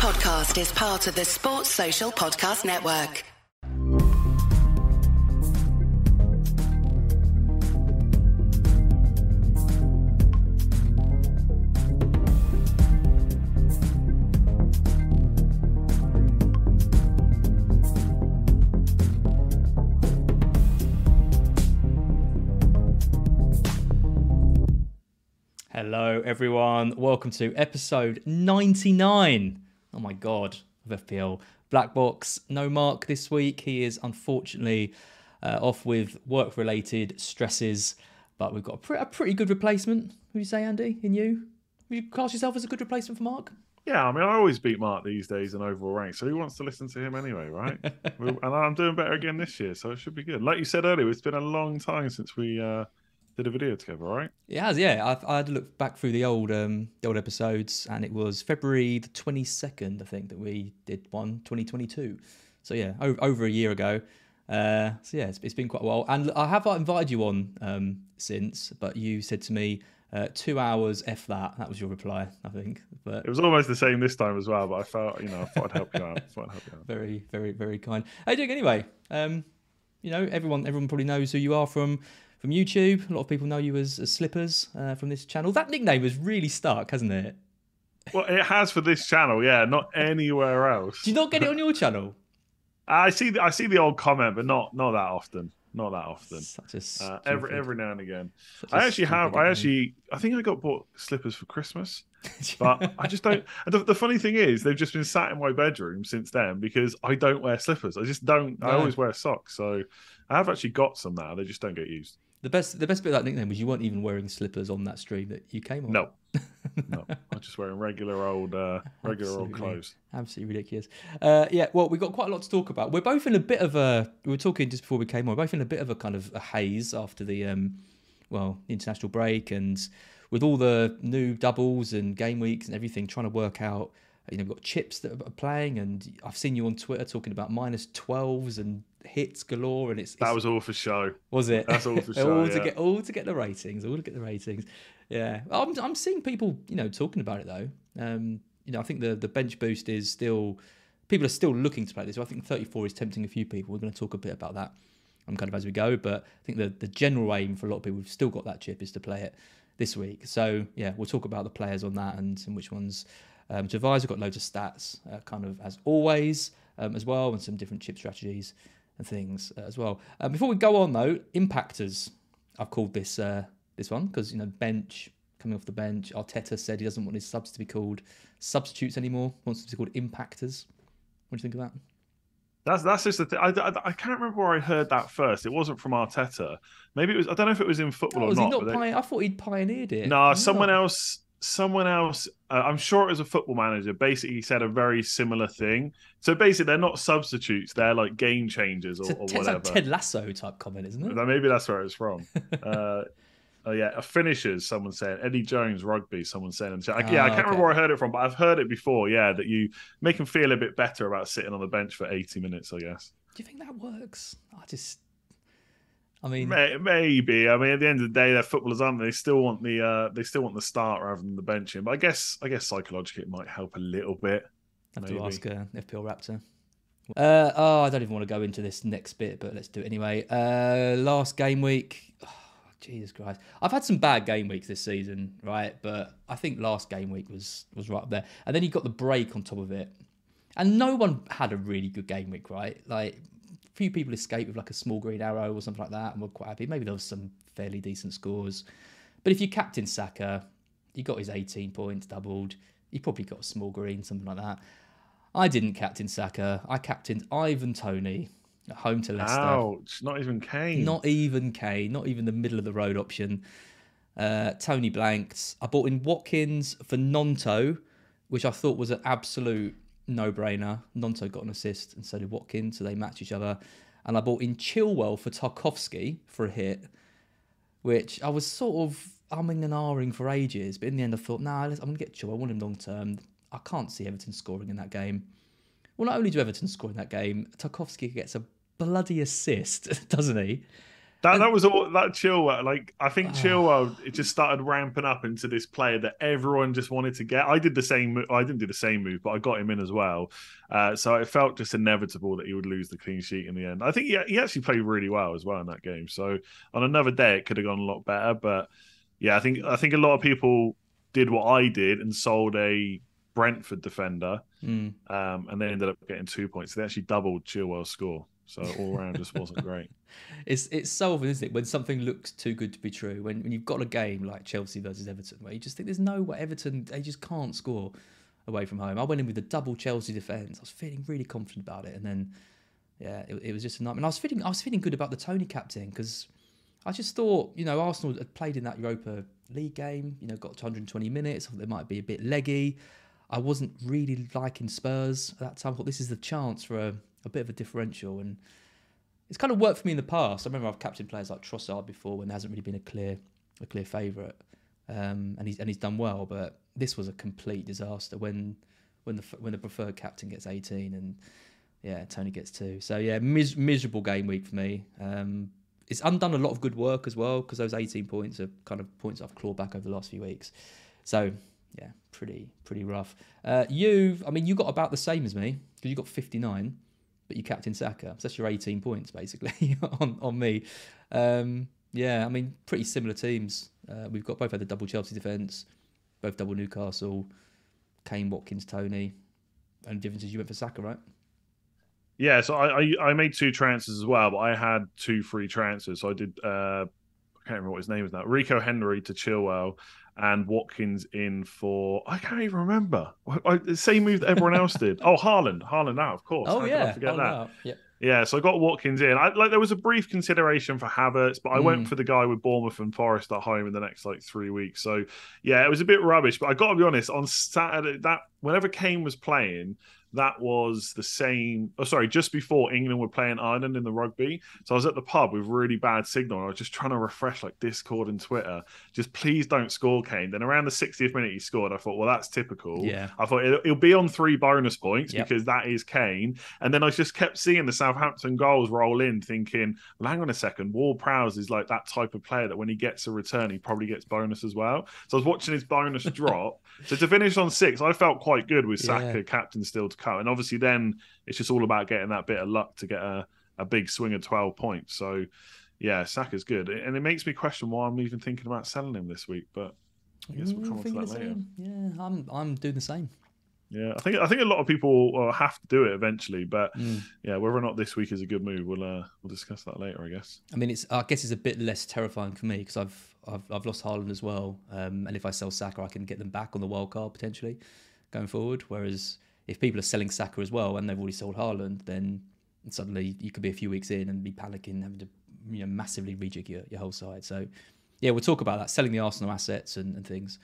podcast is part of the Sports Social Podcast Network. Hello, everyone. Welcome to episode 99. Oh my God, of FPL Black Box. No Mark this week. He is unfortunately uh, off with work related stresses, but we've got a, pre- a pretty good replacement. Would you say, Andy, in you? Would you class yourself as a good replacement for Mark? Yeah, I mean, I always beat Mark these days in overall rank, so who wants to listen to him anyway, right? and I'm doing better again this year, so it should be good. Like you said earlier, it's been a long time since we uh, did a video together, right? It has, yeah. I've, I had to look back through the old um, the old episodes, and it was February the twenty second, I think, that we did one 2022. So yeah, over, over a year ago. Uh, so yeah, it's, it's been quite a while, and I have invited you on um, since, but you said to me uh, two hours f that. That was your reply, I think. But It was almost the same this time as well, but I felt, you know, I thought I'd help you out. I thought I'd help you out. very, very, very kind. You doing anyway? Um, you know, everyone everyone probably knows who you are from from YouTube. A lot of people know you as, as Slippers uh, from this channel. That nickname has really stuck, hasn't it? Well, it has for this channel, yeah, not anywhere else. Do you not get it on your channel? I see, the, I see the old comment, but not not that often. Not that often. Such a Uh, every every now and again. such I actually have. I actually. I think I got bought slippers for Christmas, but I just don't. The, the funny thing is, they've just been sat in my bedroom since then because I don't wear slippers. I just don't. I always wear socks. So I have actually got some now. They just don't get used. The best the best bit of that nickname was you weren't even wearing slippers on that stream that you came on. No, no. I'm just wearing regular old, uh, regular old clothes. Absolutely ridiculous. Uh, yeah, well, we've got quite a lot to talk about. We're both in a bit of a. We were talking just before we came on. We're both in a bit of a kind of a haze after the, um, well, the international break, and with all the new doubles and game weeks and everything, trying to work out. You know, we've got chips that are playing, and I've seen you on Twitter talking about minus twelves and hits galore, and it's, That was all for show. was it? That's all for show. all to get all to get the ratings, all to get the ratings. Yeah, I'm I'm seeing people, you know, talking about it though. Um, you know, I think the the bench boost is still people are still looking to play this. I think 34 is tempting a few people. We're going to talk a bit about that. um, kind of as we go, but I think the the general aim for a lot of people who've still got that chip is to play it this week. So yeah, we'll talk about the players on that and, and which ones. Um, Javai's got loads of stats, uh, kind of as always, um, as well, and some different chip strategies and things uh, as well. Uh, before we go on though, impactors. I've called this uh, this one because you know bench coming off the bench. Arteta said he doesn't want his subs to be called substitutes anymore. Wants them to be called impactors. What do you think of that? That's that's just the thing. I, I, I can't remember where I heard that first. It wasn't from Arteta. Maybe it was. I don't know if it was in football Oh, or not. not they- I thought he'd pioneered it. No, Oh. someone else. Someone else. Uh, I'm sure it was a football manager. Basically, said a very similar thing. So basically, they're not substitutes. They're like game changers or, It's, a, or it's like. Ted Lasso type comment, isn't it? Maybe that's where it's from. uh, oh yeah, a finishers. Someone said Eddie Jones rugby. Someone said, chat. Like, yeah, I Ah, can't okay. remember where I heard it from, but I've heard it before. Yeah, that you make them feel a bit better about sitting on the bench for 80 minutes. I guess. Do you think that works? I just, I mean, Maybe. I mean, at the end of the day, they're footballers, aren't they? They still want the uh, they still want the start rather than the benching. But I guess I guess psychologically it might help a little bit. I have to ask uh, FPL Raptor. Uh, oh, I don't even want to go into this next bit, but let's do it anyway. Uh, last game week, oh, Jesus Christ, I've had some bad game weeks this season, right? But I think last game week was was right up there, and then you got the break on top of it, and no one had a really good game week, right? Like, few people escaped with like a small green arrow or something like that, and were quite happy. Maybe there was some fairly decent scores, but if you captain Saka, he got his 18 points doubled. He probably got a small green, something like that. I didn't captain Saka. I captained Ivan Toney at home to Leicester. Ouch! Not even Kane. Not even Kane, not even the middle of the road option. Uh, Toney blanked. I bought in Watkins for Nonto, which I thought was an absolute no brainer. Nonto got an assist and so did Watkins, so they match each other. And I bought in Chilwell for Tarkowski for a hit, which I was sort of umming and ahhing for ages. But in the end, I thought, nah, I'm going to get Chilwell. I want him long term. I can't see Everton scoring in that game. Well, not only do Everton score in that game, Tarkowski gets a bloody assist, doesn't he? That that was all that Chilwell. Like I think Chilwell it just started ramping up into this player that everyone just wanted to get. I did the same. I didn't do the same move, but I got him in as well. Uh, so it felt just inevitable that he would lose the clean sheet in the end. I think he he actually played really well as well in that game. So on another day it could have gone a lot better. But yeah, I think I think a lot of people did what I did and sold a Brentford defender, Mm. um, and they ended up getting two points. They actually doubled Chilwell's score. So all around just wasn't great. It's it's so often, isn't it, when something looks too good to be true. When when you've got a game like Chelsea versus Everton, where you just think there's no way Everton they just can't score away from home. I went in with a double Chelsea defence. I was feeling really confident about it, and then yeah, it, it was just a nightmare. And I was feeling I was feeling good about the Toney captain because I just thought you know Arsenal had played in that Europa League game. You know, got to 120 minutes. I thought they might be a bit leggy. I wasn't really liking Spurs at that time. I thought this is the chance for a, a bit of a differential and it's kind of worked for me in the past. I remember I've captained players like Trossard before when there hasn't really been a clear a clear favourite, um, and he's and he's done well. But this was a complete disaster when when the when the preferred captain gets 18 and yeah Toney gets two. So yeah, mis- miserable game week for me. Um, it's undone a lot of good work as well because those 18 points are kind of points I've clawed back over the last few weeks. So yeah, pretty pretty rough. Uh, you, I mean, you got about the same as me because you got 59 but you captain Saka. So that's your 18 points basically on, on me. Um, yeah, I mean, pretty similar teams. Uh, we've got both had the double Chelsea defence, both double Newcastle, Kane, Watkins, Toney. And difference is you went for Saka, right? Yeah, so I, I I made two transfers as well, but I had two free transfers. So I did uh I can't remember what his name is now. Rico Henry to Chilwell and Watkins in for I can't even remember. I, I, the same move that everyone else did. Oh, Haaland, Haaland out, of course. Oh How could I yeah, forget oh, that. no. yeah. Yeah, so I got Watkins in. I like there was a brief consideration for Havertz, but I Mm. went for the guy with Bournemouth and Forest at home in the next like three weeks. So yeah, it was a bit rubbish. But I got to be honest, on Saturday that whenever Kane was playing, that was the same. Oh, sorry, just before England were playing Ireland in the rugby. So I was at the pub with really bad signal. I was just trying to refresh like Discord and Twitter. Just please don't score Kane. Then around the 60th minute he scored. I thought, well, that's typical. Yeah. I thought it'll, it'll be on three bonus points Yep. because that is Kane. And then I just kept seeing the Southampton goals roll in, thinking, well, hang on a second. Ward-Prowse is like that type of player that when he gets a return, he probably gets bonus as well. So I was watching his bonus drop. So to finish on six, I felt quite good with Saka Yeah. captain still to come. And obviously, then it's just all about getting that bit of luck to get a, a big swing of 12 points. So yeah, Saka's good. And it makes me question why I'm even thinking about selling him this week. But I guess we'll Mm, come on to that later. same. Yeah, I'm I'm doing the same. Yeah, I think I think a lot of people have to do it eventually, but Mm. yeah, whether or not this week is a good move, we'll uh, we'll discuss that later, I guess. I mean, it's I guess it's a bit less terrifying for me because I've I've I've lost Haaland as well, um, and if I sell Saka, I can get them back on the wild card potentially going forward. Whereas if people are selling Saka as well and they've already sold Haaland, then suddenly you could be a few weeks in and be panicking, having to you know massively rejig your, your whole side. So yeah, we'll talk about that selling the Arsenal assets and, and things.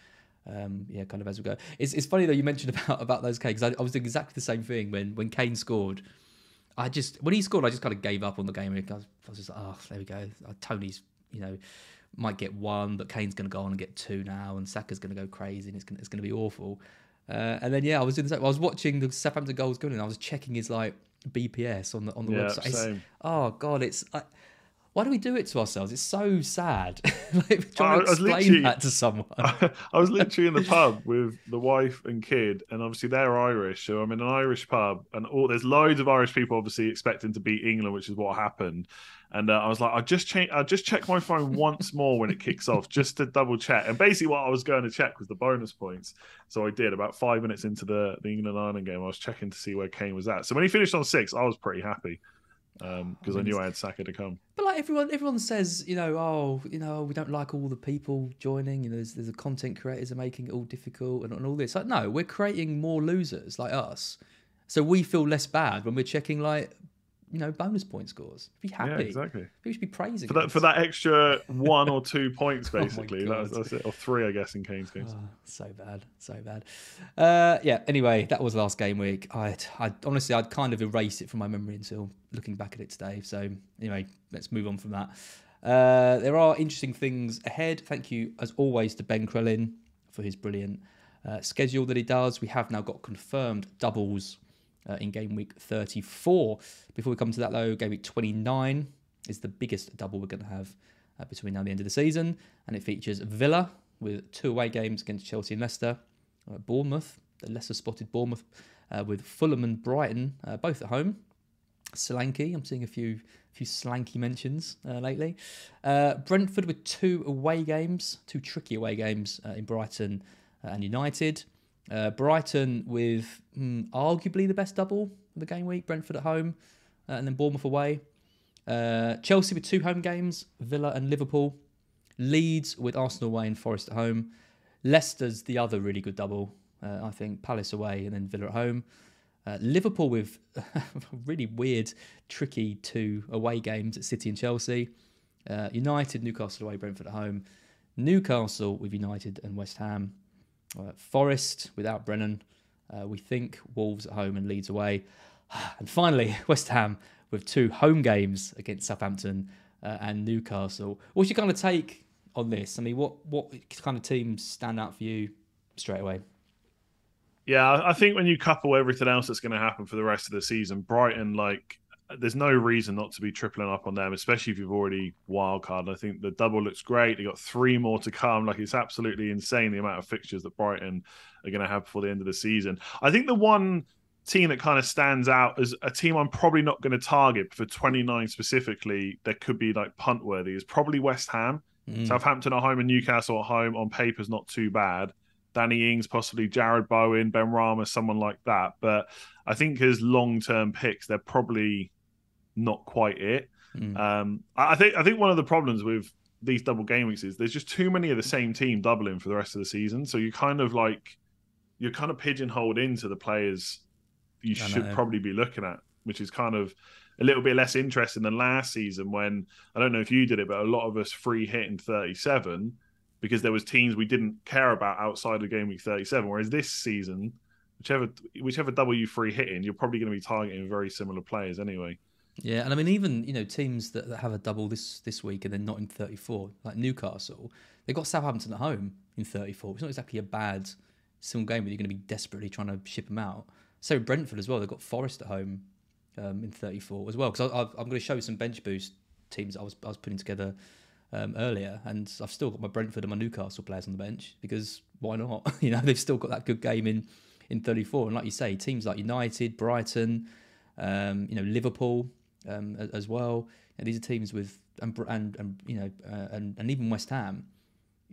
Um, yeah, kind of as we go. It's, it's funny though you mentioned about about those Kane because I, I was doing exactly the same thing when when Kane scored. I just when he scored, I just kind of gave up on the game. I was, I was just like, oh, there we go. Toney's, you know, might get one, but Kane's going to go on and get two now, and Saka's going to go crazy, and it's going it's going to be awful. Uh, and then yeah, I was doing the. I was watching the Southampton goals going, and I was checking his like BPS on the on the Yeah, website. It's- oh god, it's. I, why do we do it to ourselves? It's so sad. like trying I to was explain literally- that to someone. I was literally in the pub with the wife and kid, and obviously they're Irish, so I'm in an Irish pub, and all there's loads of Irish people obviously expecting to beat England, which is what happened. And uh, I was like, I just change, I just check my phone once more when it kicks off, just to double check. And basically, what I was going to check was the bonus points. So I did about five minutes into the the England Ireland game. I was checking to see where Kane was at. So when he finished on six, I was pretty happy Um, because I, mean, knew I had Saka to come. But like everyone, everyone says, you know, oh, you know, we don't like all the people joining. You know, there's, there's the content creators are making it all difficult and, and all this. Like, no, we're creating more losers like us, so we feel less bad when we're checking like, you know, bonus point scores. Be happy. Yeah, exactly. We should be praising For that, for that extra one or two points, Oh basically. that was, God. that's it, or three, I guess, in Kane's case. Oh, so bad, so bad. Uh, yeah. Anyway, that was last game week. I, I honestly, I'd kind of erased it from my memory until looking back at it today. So anyway, let's move on from that. Uh, there are interesting things ahead. Thank you, as always, to Ben Crellin for his brilliant uh, schedule that he does. We have now got confirmed doubles uh, in game week 34. Before we come to that, though, game week 29 is the biggest double we're going to have uh, between now and the end of the season, and it features Villa with two away games against Chelsea and Leicester, uh, Bournemouth, the lesser spotted Bournemouth, uh, with Fulham and Brighton, uh, both at home. Solanke, I'm seeing a few few Solanke mentions uh, lately. Brentford with two away games, two tricky away games in Brighton and United. Brighton with mm, arguably the best double of the game week, Brentford at home, and then Bournemouth away. Chelsea with two home games, Villa and Liverpool. Leeds with Arsenal away and Forest at home. Leicester's the other really good double. Uh, I think Palace away and then Villa at home. Uh, Liverpool with really weird, tricky two away games at City and Chelsea. Uh, United, Newcastle away, Brentford at home. Newcastle with United and West Ham. Uh, Forest without Brennan. Uh, we think Wolves at home and Leeds away. And finally, West Ham with two home games against Southampton uh, and Newcastle. What's your kind of take on this? I mean, what what kind of teams stand out for you straight away? Yeah, I think when you couple everything else that's going to happen for the rest of the season, Brighton, like, there's no reason not to be tripling up on them, especially if you've already wildcard. I think the double looks great. They got three more to come. Like, it's absolutely insane the amount of fixtures that Brighton are going to have before the end of the season. I think the one team that kind of stands out as a team I'm probably not going to target for 29 specifically, that could be like punt worthy, is probably West Ham. Mm. Southampton at home and Newcastle at home on paper is not too bad. Danny Ings, possibly Jarrod Bowen, Benrahma, someone like that. But I think as long term picks, they're probably not quite it. Mm. Um, I think I think one of the problems with these double game weeks is there's just too many of the same team doubling for the rest of the season. So you kind of like you're kind of pigeonholed into the players you should probably be looking at, which is kind of a little bit less interesting than last season when I don't know if you did it, but a lot of us free hit in 37 because there was teams we didn't care about outside of game week 37. Whereas this season, whichever whichever double you free hitting, you're probably going to be targeting very similar players anyway. Yeah, and I mean even you know teams that, that have a double this this week and then not in 34, like Newcastle, they've got Southampton at home in 34. It's not exactly a bad single game, but you're going to be desperately trying to ship them out. So Brentford as well. They've got Forest at home um, in 34 as well. Because I'm going to show some bench boost teams I was I was putting together um, earlier, and I've still got my Brentford and my Newcastle players on the bench because why not? you know they've still got that good game in in 34, and like you say, teams like United, Brighton, um, you know Liverpool um, as well. These are teams with and and, and you know uh, and and even West Ham.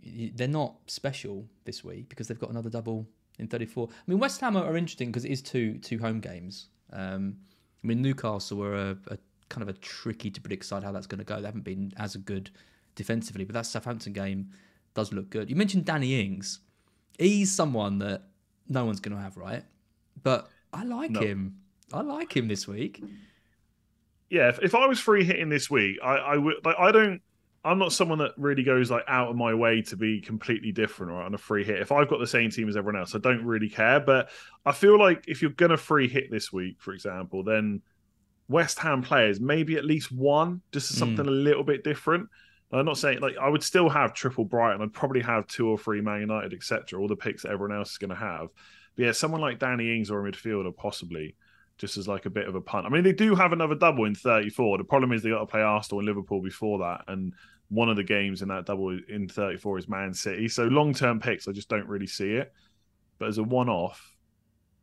They're not special this week because they've got another double in 34. I mean, West Ham are, interesting because it is two two home games. Um, I mean, Newcastle were a, a, kind of a tricky to predict side how that's going to go. They haven't been as good defensively, but that Southampton game does look good. You mentioned Danny Ings. He's someone that no one's going to have, right? But I like no. him. I like him this week. Yeah, if, if I was free hitting this week, I, I would. Like, I don't. I'm not someone that really goes like out of my way to be completely different or on a free hit. If I've got the same team as everyone else, I don't really care. But I feel like if you're gonna free hit this week, for example, then West Ham players maybe at least one, just something mm. a little bit different. I'm not saying like I would still have triple Brighton. I'd probably have two or three Man United, etc. All the picks that everyone else is going to have. But yeah, someone like Danny Ings or a midfielder possibly just as like a bit of a punt. I mean, they do have another double in 34. The problem is they got to play Arsenal and Liverpool before that, and one of the games in that double in 34 is Man City. So long term picks, I just don't really see it. But as a one off,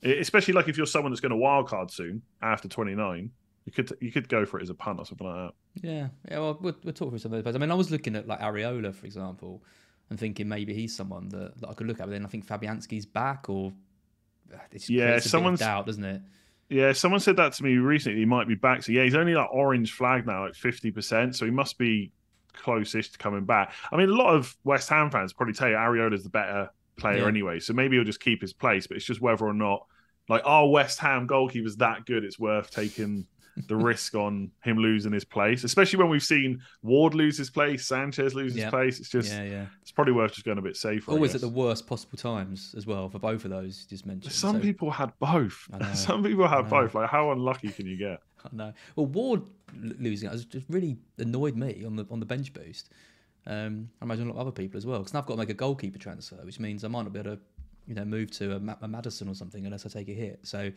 especially like if you're someone that's going to wildcard soon after 29, you could you could go for it as a punt or something like that. Yeah, yeah. Well, we'll, we'll talk through some of those players. I mean, I was looking at like Areola, for example, and thinking maybe he's someone that, that I could look at. But then I think Fabianski's back, or ah, it's, yeah, someone's doubt, doesn't it? Yeah, someone said that to me recently. He might be back. So yeah, he's only like orange flag now, like fifty percent. So he must be close-ish to coming back. I mean, a lot of West Ham fans probably tell you Areola's the better player yeah. anyway, so maybe he'll just keep his place. But it's just whether or not, like, our West Ham goalkeeper's that good, it's worth taking the risk on him losing his place, especially when we've seen Ward lose his place, Sanchez lose his place. It's just, yeah, yeah. it's probably worth just going a bit safer. Always at the worst possible times as well for both of those you just mentioned. Some so, people had both. Some people had both. Like, how unlucky can you get? I know. Well, Ward losing it has just really annoyed me on the on the bench boost. Um, I imagine a lot of other people as well. Because now I've got to make a goalkeeper transfer, which means I might not be able to, you know, move to a, a Maddison or something unless I take a hit. So,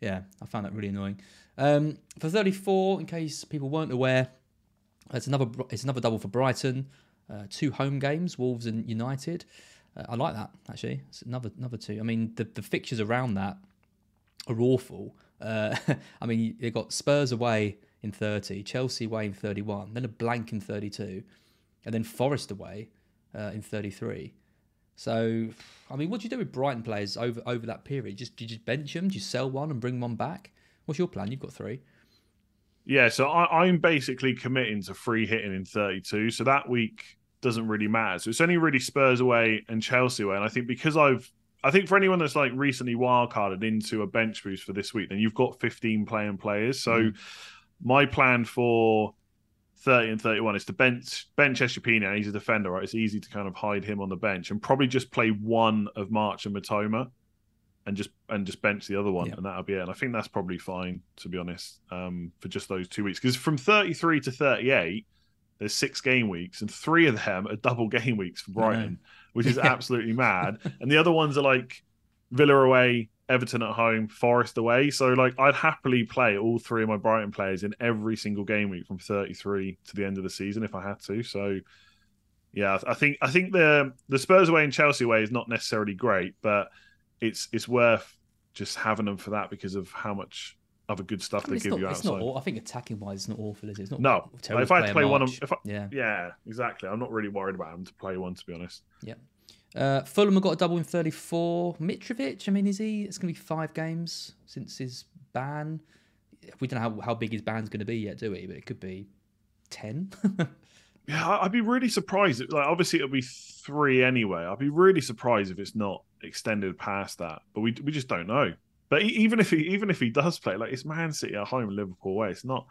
yeah, I found that really annoying. Um, for 34, in case people weren't aware, It's another it's another double for Brighton. Uh, two home games, Wolves and United. Uh, I like that actually. It's another another two. I mean, the the fixtures around that are awful. Uh, I mean, they've got Spurs away in 30, Chelsea away in 31, then a blank in 32, and then Forest away uh, in 33. So, I mean, what do you do with Brighton players over over that period? Just do you just bench them? Do you sell one and bring one back? What's your plan? You've got three. Yeah, so I, I'm basically committing to free hitting in 32. So that week doesn't really matter. So it's only really Spurs away and Chelsea away. And I think because I've, I think for anyone that's like recently wildcarded into a bench boost for this week, then you've got 15 playing players. So mm. my plan for 30 and 31 is to bench bench Estupiñán. He's a defender, right? It's easy to kind of hide him on the bench and probably just play one of March and Mitoma and just and just bench the other one, yeah. and that'll be it. And I think that's probably fine, to be honest, um, for just those two weeks. Because from 33 to 38, there's six game weeks, and three of them are double game weeks for Brighton, which is absolutely mad. And the other ones are like Villa away, Everton at home, Forest away. So like I'd happily play all three of my Brighton players in every single game week from 33 to the end of the season if I had to. So yeah, I think I think the the Spurs away and Chelsea away is not necessarily great, but it's it's worth just having them for that because of how much other good stuff I mean, they give not, you outside. Not, I think attacking wise, it's not awful, is it? It's not no. If I had to play one, if I, yeah, yeah, exactly. I'm not really worried about him to play one, to be honest. Yeah. Uh, Fulham have got a double in 34. Mitrovic, I mean, is he? It's going to be five games since his ban. We don't know how, how big his ban's going to be yet, do we? But it could be 10. yeah, I'd be really surprised. Like, obviously, it'll be three anyway. I'd be really surprised if it's not extended past that, but we we just don't know. But even if he even if he does play, like it's Man City at home, Liverpool away. It's not.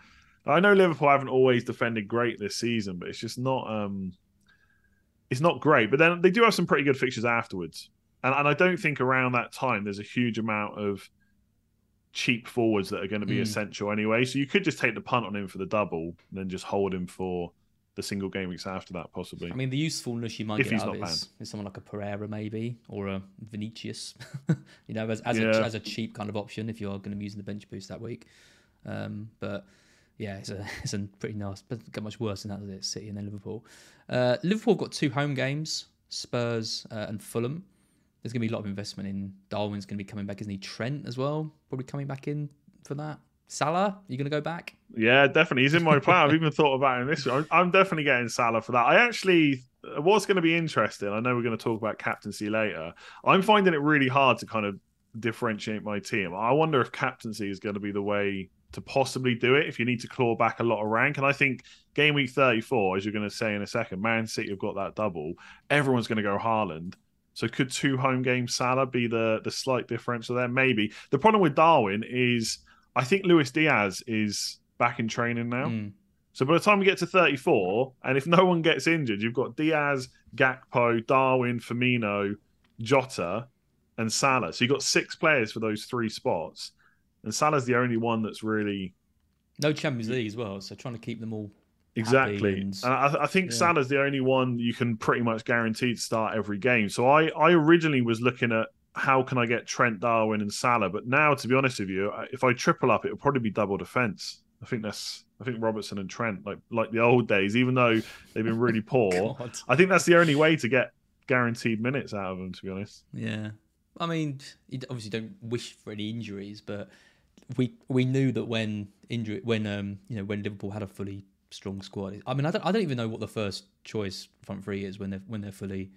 I know Liverpool haven't always defended great this season, but it's just not. um It's not great. But then they do have some pretty good fixtures afterwards, and and I don't think around that time there's a huge amount of cheap forwards that are going to be mm. essential anyway. So you could just take the punt on him for the double, and then just hold him for the single game weeks after that, possibly. I mean, the usefulness you might if get out of is, is, someone like a Pereira, maybe, or a Vinicius, you know, as, as, yeah. a, as a cheap kind of option if you're going to be using the bench boost that week. Um, but yeah, it's a, it's a pretty nice, but get much worse than that, it? City and then Liverpool. Uh, Liverpool got two home games, Spurs uh, and Fulham. There's going to be a lot of investment in Darwin's going to be coming back, isn't he? Trent as well, probably coming back in for that. Salah, are you going to go back? Yeah, definitely. He's in my plan. I've even thought about him this. I'm, I'm definitely getting Salah for that. I actually, what's going to be interesting. I know we're going to talk about captaincy later. I'm finding it really hard to kind of differentiate my team. I wonder if captaincy is going to be the way to possibly do it if you need to claw back a lot of rank. And I think game week 34, as you're going to say in a second, Man City have got that double. Everyone's going to go Haaland. So could two home games Salah be the the slight differential there? Maybe. The problem with Darwin is I think Luis Diaz is back in training now. Mm. So by the time we get to 34, and if no one gets injured, you've got Diaz, Gakpo, Darwin, Firmino, Jota, and Salah. So you've got six players for those three spots. And Salah's the only one that's really. No Champions League as well. So trying to keep them all. Exactly. And, and I, I, think yeah. Salah's the only one you can pretty much guarantee to start every game. So I, I originally was looking at how can I get Trent Darwin and Salah? But now, to be honest with you, if I triple up, it would probably be double defense. I think that's I think Robertson and Trent, like like the old days, even though they've been really poor, I think that's the only way to get guaranteed minutes out of them. To be honest, yeah. I mean, you obviously don't wish for any injuries, but we we knew that when injury when um you know when Liverpool had a fully strong squad. I mean, I don't I don't even know what the first choice front three is when they're when they're fully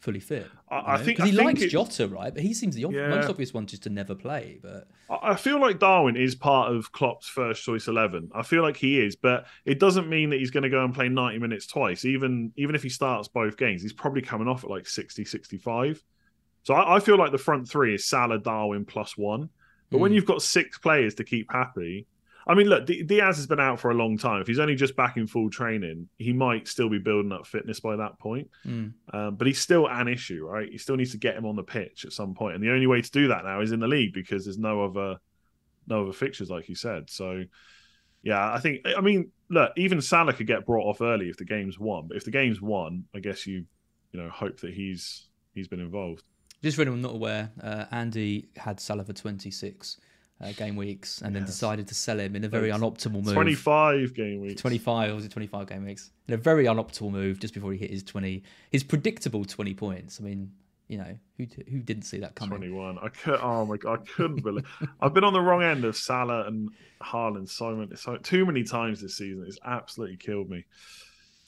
fully fit. I, I think he think likes it, Jota, right? But he seems the yeah. most obvious one just to never play. But I feel like Darwin is part of Klopp's first choice eleven. I feel like he is, but it doesn't mean that he's going to go and play ninety minutes twice. Even even if he starts both games, he's probably coming off at like 60, 65. So I, I feel like the front three is Salah, Darwin plus one. But mm. when hmm. you've got six players to keep happy, I mean, look, Diaz has been out for a long time. If he's only just back in full training, he might still be building up fitness by that point. Mm. Um, but he's still an issue, right? He still needs to get him on the pitch at some point, and the only way to do that now is in the league because there's no other, no other fixtures, like you said. So, yeah, I think. I mean, look, even Salah could get brought off early if the game's won. But if the game's won, I guess you, you know, hope that he's he's been involved. Just for anyone not aware, uh, Andy had Salah for 26 uh, game weeks and then decided to sell him in a very That's unoptimal move. 25 game weeks. 25 or was it 25 game weeks in a very unoptimal move just before he hit his 20 his predictable 20 points i mean you know who who didn't see that coming 21. I could. Oh my god, I couldn't believe. I've been on the wrong end of Salah and Haaland so many, so too many times this season. It's absolutely killed me.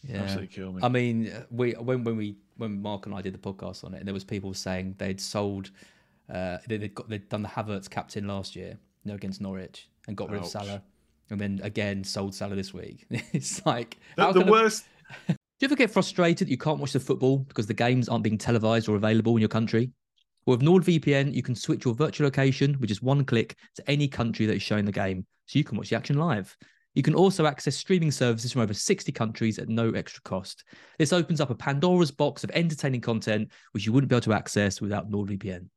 yeah Absolutely killed me. i mean uh, we when when we when mark and i did the podcast on it and there was people saying they'd sold uh they, they'd got they'd done the havertz captain last year you know against norwich and got rid of Ouch. salah and then again sold salah this week it's like the the worst. Do you ever get frustrated that you can't watch the football because the games aren't being televised or available in your country? Well, with NordVPN, you can switch your virtual location which is one click to any country that is showing the game, so you can watch the action live. You can also access streaming services from over 60 countries at no extra cost. This opens up a Pandora's box of entertaining content which you wouldn't be able to access without NordVPN.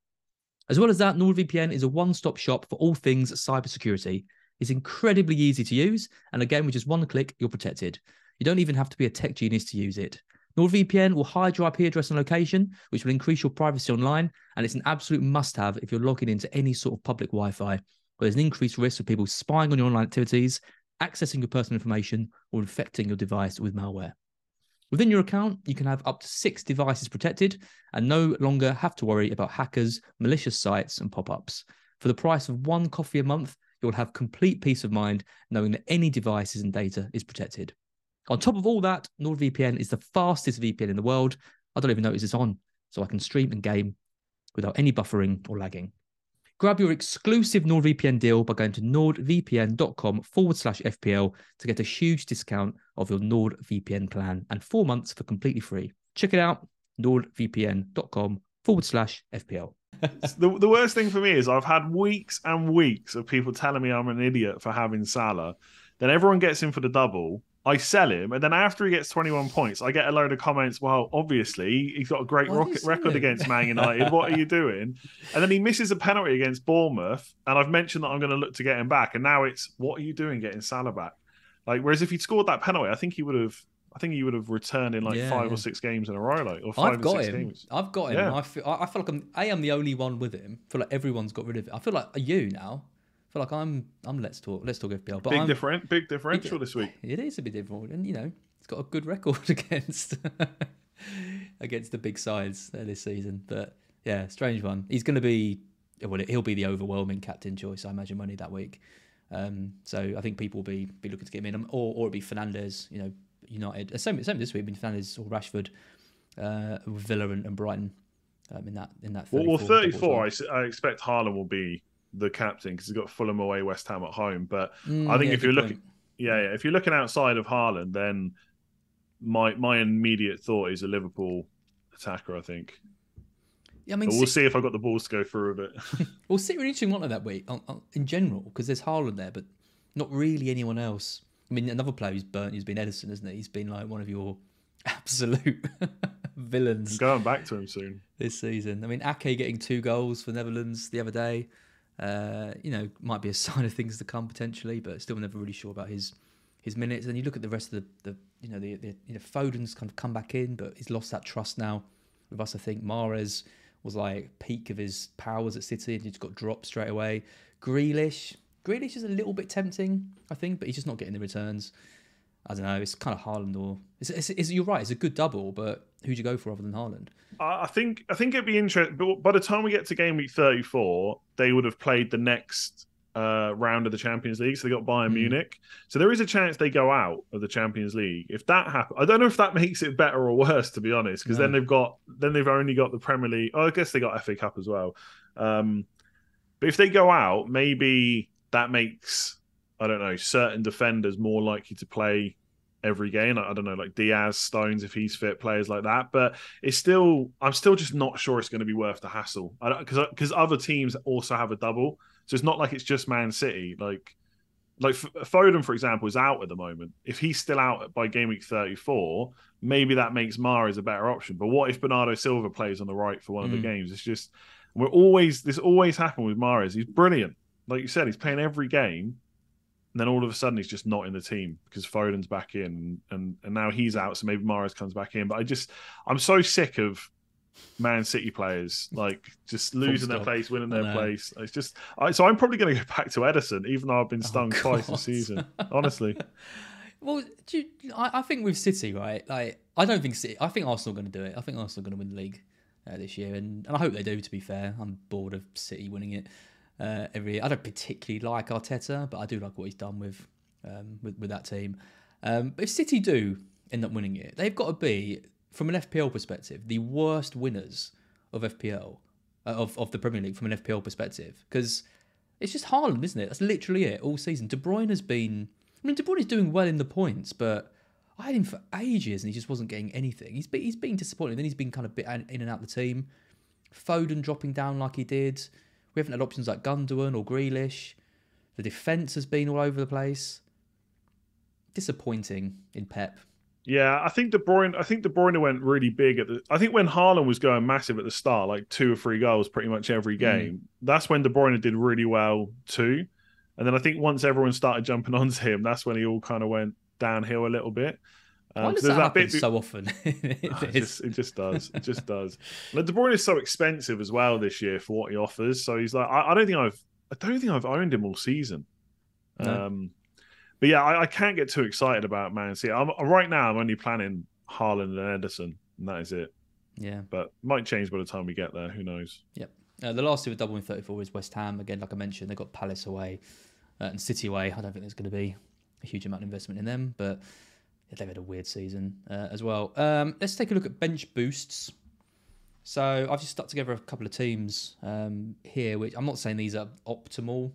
As well as that, NordVPN is a one stop shop for all things cybersecurity. It's incredibly easy to use, and again, with just one click, you're protected. You don't even have to be a tech genius to use it. NordVPN will hide your IP address and location, which will increase your privacy online, and it's an absolute must have if you're logging into any sort of public Wi Fi, where there's an increased risk of people spying on your online activities, accessing your personal information, or infecting your device with malware. Within your account, you can have up to six devices protected and no longer have to worry about hackers, malicious sites, and pop ups. For the price of one coffee a month, you'll have complete peace of mind knowing that any devices and data is protected. On top of all that, NordVPN is the fastest VPN in the world. I don't even notice it's on, so I can stream and game without any buffering or lagging. Grab your exclusive NordVPN deal by going to nordvpn.com forward slash FPL to get a huge discount of your NordVPN plan and four months for completely free. Check it out, nordvpn.com forward slash FPL. the, the worst thing for me is I've had weeks and weeks of people telling me I'm an idiot for having Salah. Then everyone gets in for the double. I sell him, and then after he gets 21 points, I get a load of comments. Well, obviously he's got a great Why do you rocket record him? against Man United. what are you doing? And then he misses a penalty against Bournemouth, and I've mentioned that I'm going to look to get him back. And now it's what are you doing getting Salah back? Like, whereas if he'd scored that penalty, I think he would have. I think he would have returned in like Yeah, five yeah. or six games in a row, like or 5 I've or got six him. games. I've got him. Yeah. I feel, I I feel like I'm. A, I'm the only one with him. I feel like everyone's got rid of it. I feel like are you now. Feel like I'm. I'm. Let's talk. Let's talk FPL. But Big I'm, different, big differential this week. It is a bit different, and you know, it's got a good record against against the big sides this season. But yeah, strange one. He's going to be well. He'll be the overwhelming captain choice, I imagine, money that week. Um, so I think people will be be looking to get him in, Um, or or it'll be Fernandes. You know, United. uh, Same same this week. Been Fernandes or Rashford, uh, Villa and, and Brighton. Um, in that in that 34 Well, well 34, I, I, I expect Haaland will be the captain because he's got Fulham away, West Ham at home. But Mm, I think yeah, if you're looking, yeah, yeah, if you're looking outside of Haaland, then my my immediate thought is a Liverpool attacker. I think. Yeah, I mean, But we'll City- see if I got the balls to go through a bit. Well, were an interesting one like that week in general because there's Haaland there, but not really anyone else. I mean, another player who's burnt who's been Ederson, isn't he? He's been like one of your absolute villains I'm going back to him soon. this season. I mean, Ake getting two goals for Netherlands the other day, uh, you know, might be a sign of things to come potentially, but still never really sure about his his minutes. And you look at the rest of the, the you know, the, the you know, Foden's kind of come back in, but he's lost that trust now with us. I think Mahrez was like peak of his powers at City and he just got dropped straight away. Grealish, Grealish is a little bit tempting, I think, but he's just not getting the returns. I don't know. It's kind of Haaland or it's, it's, it's, you're right. It's a good double, but who'd you go for other than Haaland? I I think I think it'd be interesting. But by the time we get to game week 34, they would have played the next uh, round of the Champions League. So they got Bayern Mm. Munich. So there is a chance they go out of the Champions League. If that happens, I don't know if that makes it better or worse, to be honest. Because then they've got then they've only got the Premier League. Oh, I guess they got FA Cup as well. Um, but if they go out, maybe that makes I don't know certain defenders more likely to play every game. I I don't know, like Diaz, Stones, if he's fit, players like that. But it's still, I'm still just not sure it's going to be worth the hassle. Because because other teams also have a double, so it's not like it's just Man City. Like like Foden, for example, is out at the moment. If he's still out by game week 34, maybe that makes Mahrez a better option. But what if Bernardo Silva plays on the right for one of the Mm. games? It's just we're always this always happened with Mahrez. He's brilliant, like you said, he's playing every game. And then all of a sudden he's just not in the team because Foden's back in and and now he's out, so maybe Mahrez comes back in. But I just I'm so sick of Man City players, like just losing their place, winning their place. It's just I, so I'm probably going to go back to Ederson, even though I've been stung twice Oh, God. this season. Honestly, Well, do you, I, I think with City, right? Like, I don't think City. I think Arsenal are going to do it. I think Arsenal are going to win the league uh, this year, and, and I hope they do. To be fair, I'm bored of City winning it uh, every. I don't particularly like Arteta, but I do like what he's done with um, with, with that team. Um, but if City do end up winning it, they've got to be, from an FPL perspective, the worst winners of FPL uh, of of the Premier League from an FPL perspective because it's just Haaland, isn't it? That's literally it all season. De Bruyne has been. I mean, De Bruyne is doing well in the points, but I had him for ages and he just wasn't getting anything. He's been, he's been disappointing. Then he's been kind of bit in and out the team. Foden dropping down like he did. We haven't had options like Gundogan or Grealish. The defence has been all over the place. Disappointing in Pep. yeah, I think De Bruyne. I think De Bruyne went really big at the. I think when Haaland was going massive at the start, like two or three goals pretty much every mm. game. That's when De Bruyne did really well too. And then I think once everyone started jumping onto him, that's when he all kind of went downhill a little bit. Um, Why does there's that happen bit- so often? it, It's- just, it just does. It just does. Like, De Bruyne is so expensive as well this year for what he offers. So he's like, I, I don't think I've, I don't think I've owned him all season. No. Um, but yeah, I, I can't get too excited about Man City. I'm right now. I'm only planning Haaland and Ederson, and that is it. yeah. But might change by the time we get there. Who knows? Yep. Uh, the last two with double in 34 is West Ham. Again, like I mentioned, they've got Palace away uh, and City away. I don't think there's going to be a huge amount of investment in them, but they've had a weird season uh, as well. Um, let's take a look at bench boosts. So I've just stuck together a couple of teams um, here, which I'm not saying these are optimal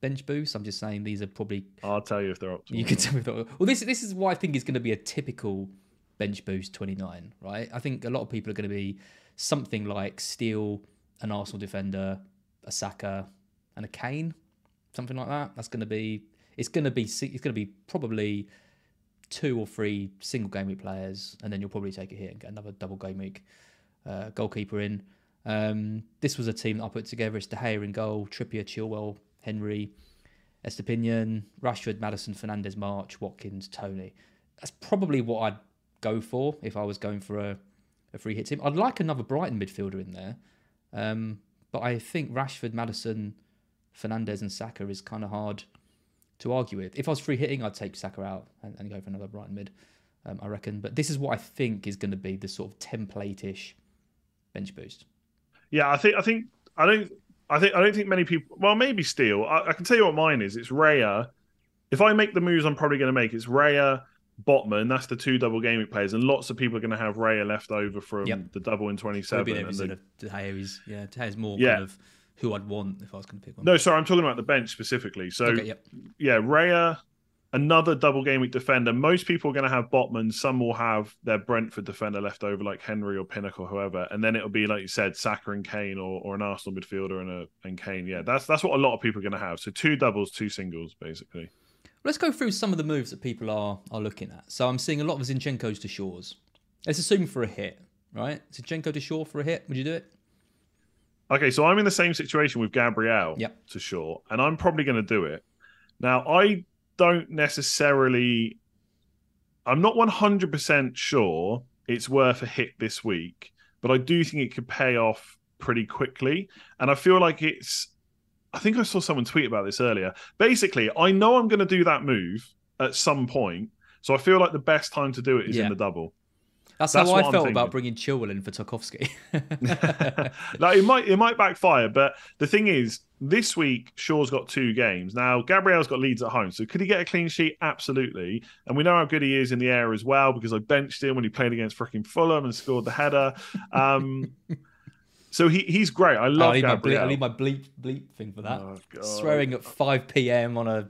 bench boosts. I'm just saying these are probably I'll tell you if they're optimal. you can tell me. if that- Well, this this is what I think is going to be a typical bench boost 29, right? I think a lot of people are going to be something like Steele, an Arsenal defender, a Saka, and a Kane, something like that. That's going to be. It's going to be. It's going to be probably two or three single game week players, and then you'll probably take a hit and get another double game week uh, goalkeeper in. Um, this was a team that I put together. It's De Gea in goal, Trippier, Chilwell, Henry, Estupiñán, Rashford, Maddison, Fernandes, March, Watkins, Toney. That's probably what I'd go for if I was going for a, a free hit team. I'd like another Brighton midfielder in there, um, but I think Rashford, Maddison, Fernandes, and Saka is kind of hard to argue with. If I was free hitting, I'd take Saka out and, and go for another Brighton mid. Um, I reckon, but this is what I think is going to be the sort of template-ish bench boost. Yeah, I think I think I don't I think I don't think many people well maybe Steele. I, I can tell you what mine is. It's Raya. If I make the moves I'm probably gonna make, it's Raya, Botman, that's the two double gaming players, and lots of people are gonna have Raya left over from Yep. the double in twenty Maybe and the- of De Gea is yeah, De Gea is more Yeah. kind of who I'd want if I was going to pick one. No, sorry, I'm talking about the bench specifically. So okay, yep. yeah, Raya, another double game week defender. Most people are going to have Botman. Some will have their Brentford defender left over, like Henry or Pinnock or whoever, and then it'll be like you said, Saka and Kane, or, or an Arsenal midfielder and a and Kane. Yeah, that's that's what a lot of people are going to have. So two doubles, two singles, basically. Let's go through some of the moves that people are are looking at. So I'm seeing a lot of Zinchenko's to Shaw's. Let's assume for a hit, right? Zinchenko to Shaw for a hit. Would you do it? Okay, so I'm in the same situation with Gabriel Yep. to Shaw, and I'm probably going to do it. Now, I don't necessarily, I'm not 100% sure it's worth a hit this week, but I do think it could pay off pretty quickly. And I feel like it's, I think I saw someone tweet about this earlier. Basically, I know I'm going to do that move at some point, so I feel like the best time to do it is Yeah. in the double. That's, That's how I felt about bringing Chilwell in for Tarkowski. like it might it might backfire, but the thing is, this week Shaw's got two games. Now Gabriel's got Leeds at home, so could he get a clean sheet? Absolutely. And we know how good he is in the air as well because I benched him when he played against freaking Fulham and scored the header. Um, so he he's great. I I love need, my bleep, Gabriel. I need my bleep bleep thing for that. Oh, Swearing at 5 p.m. on a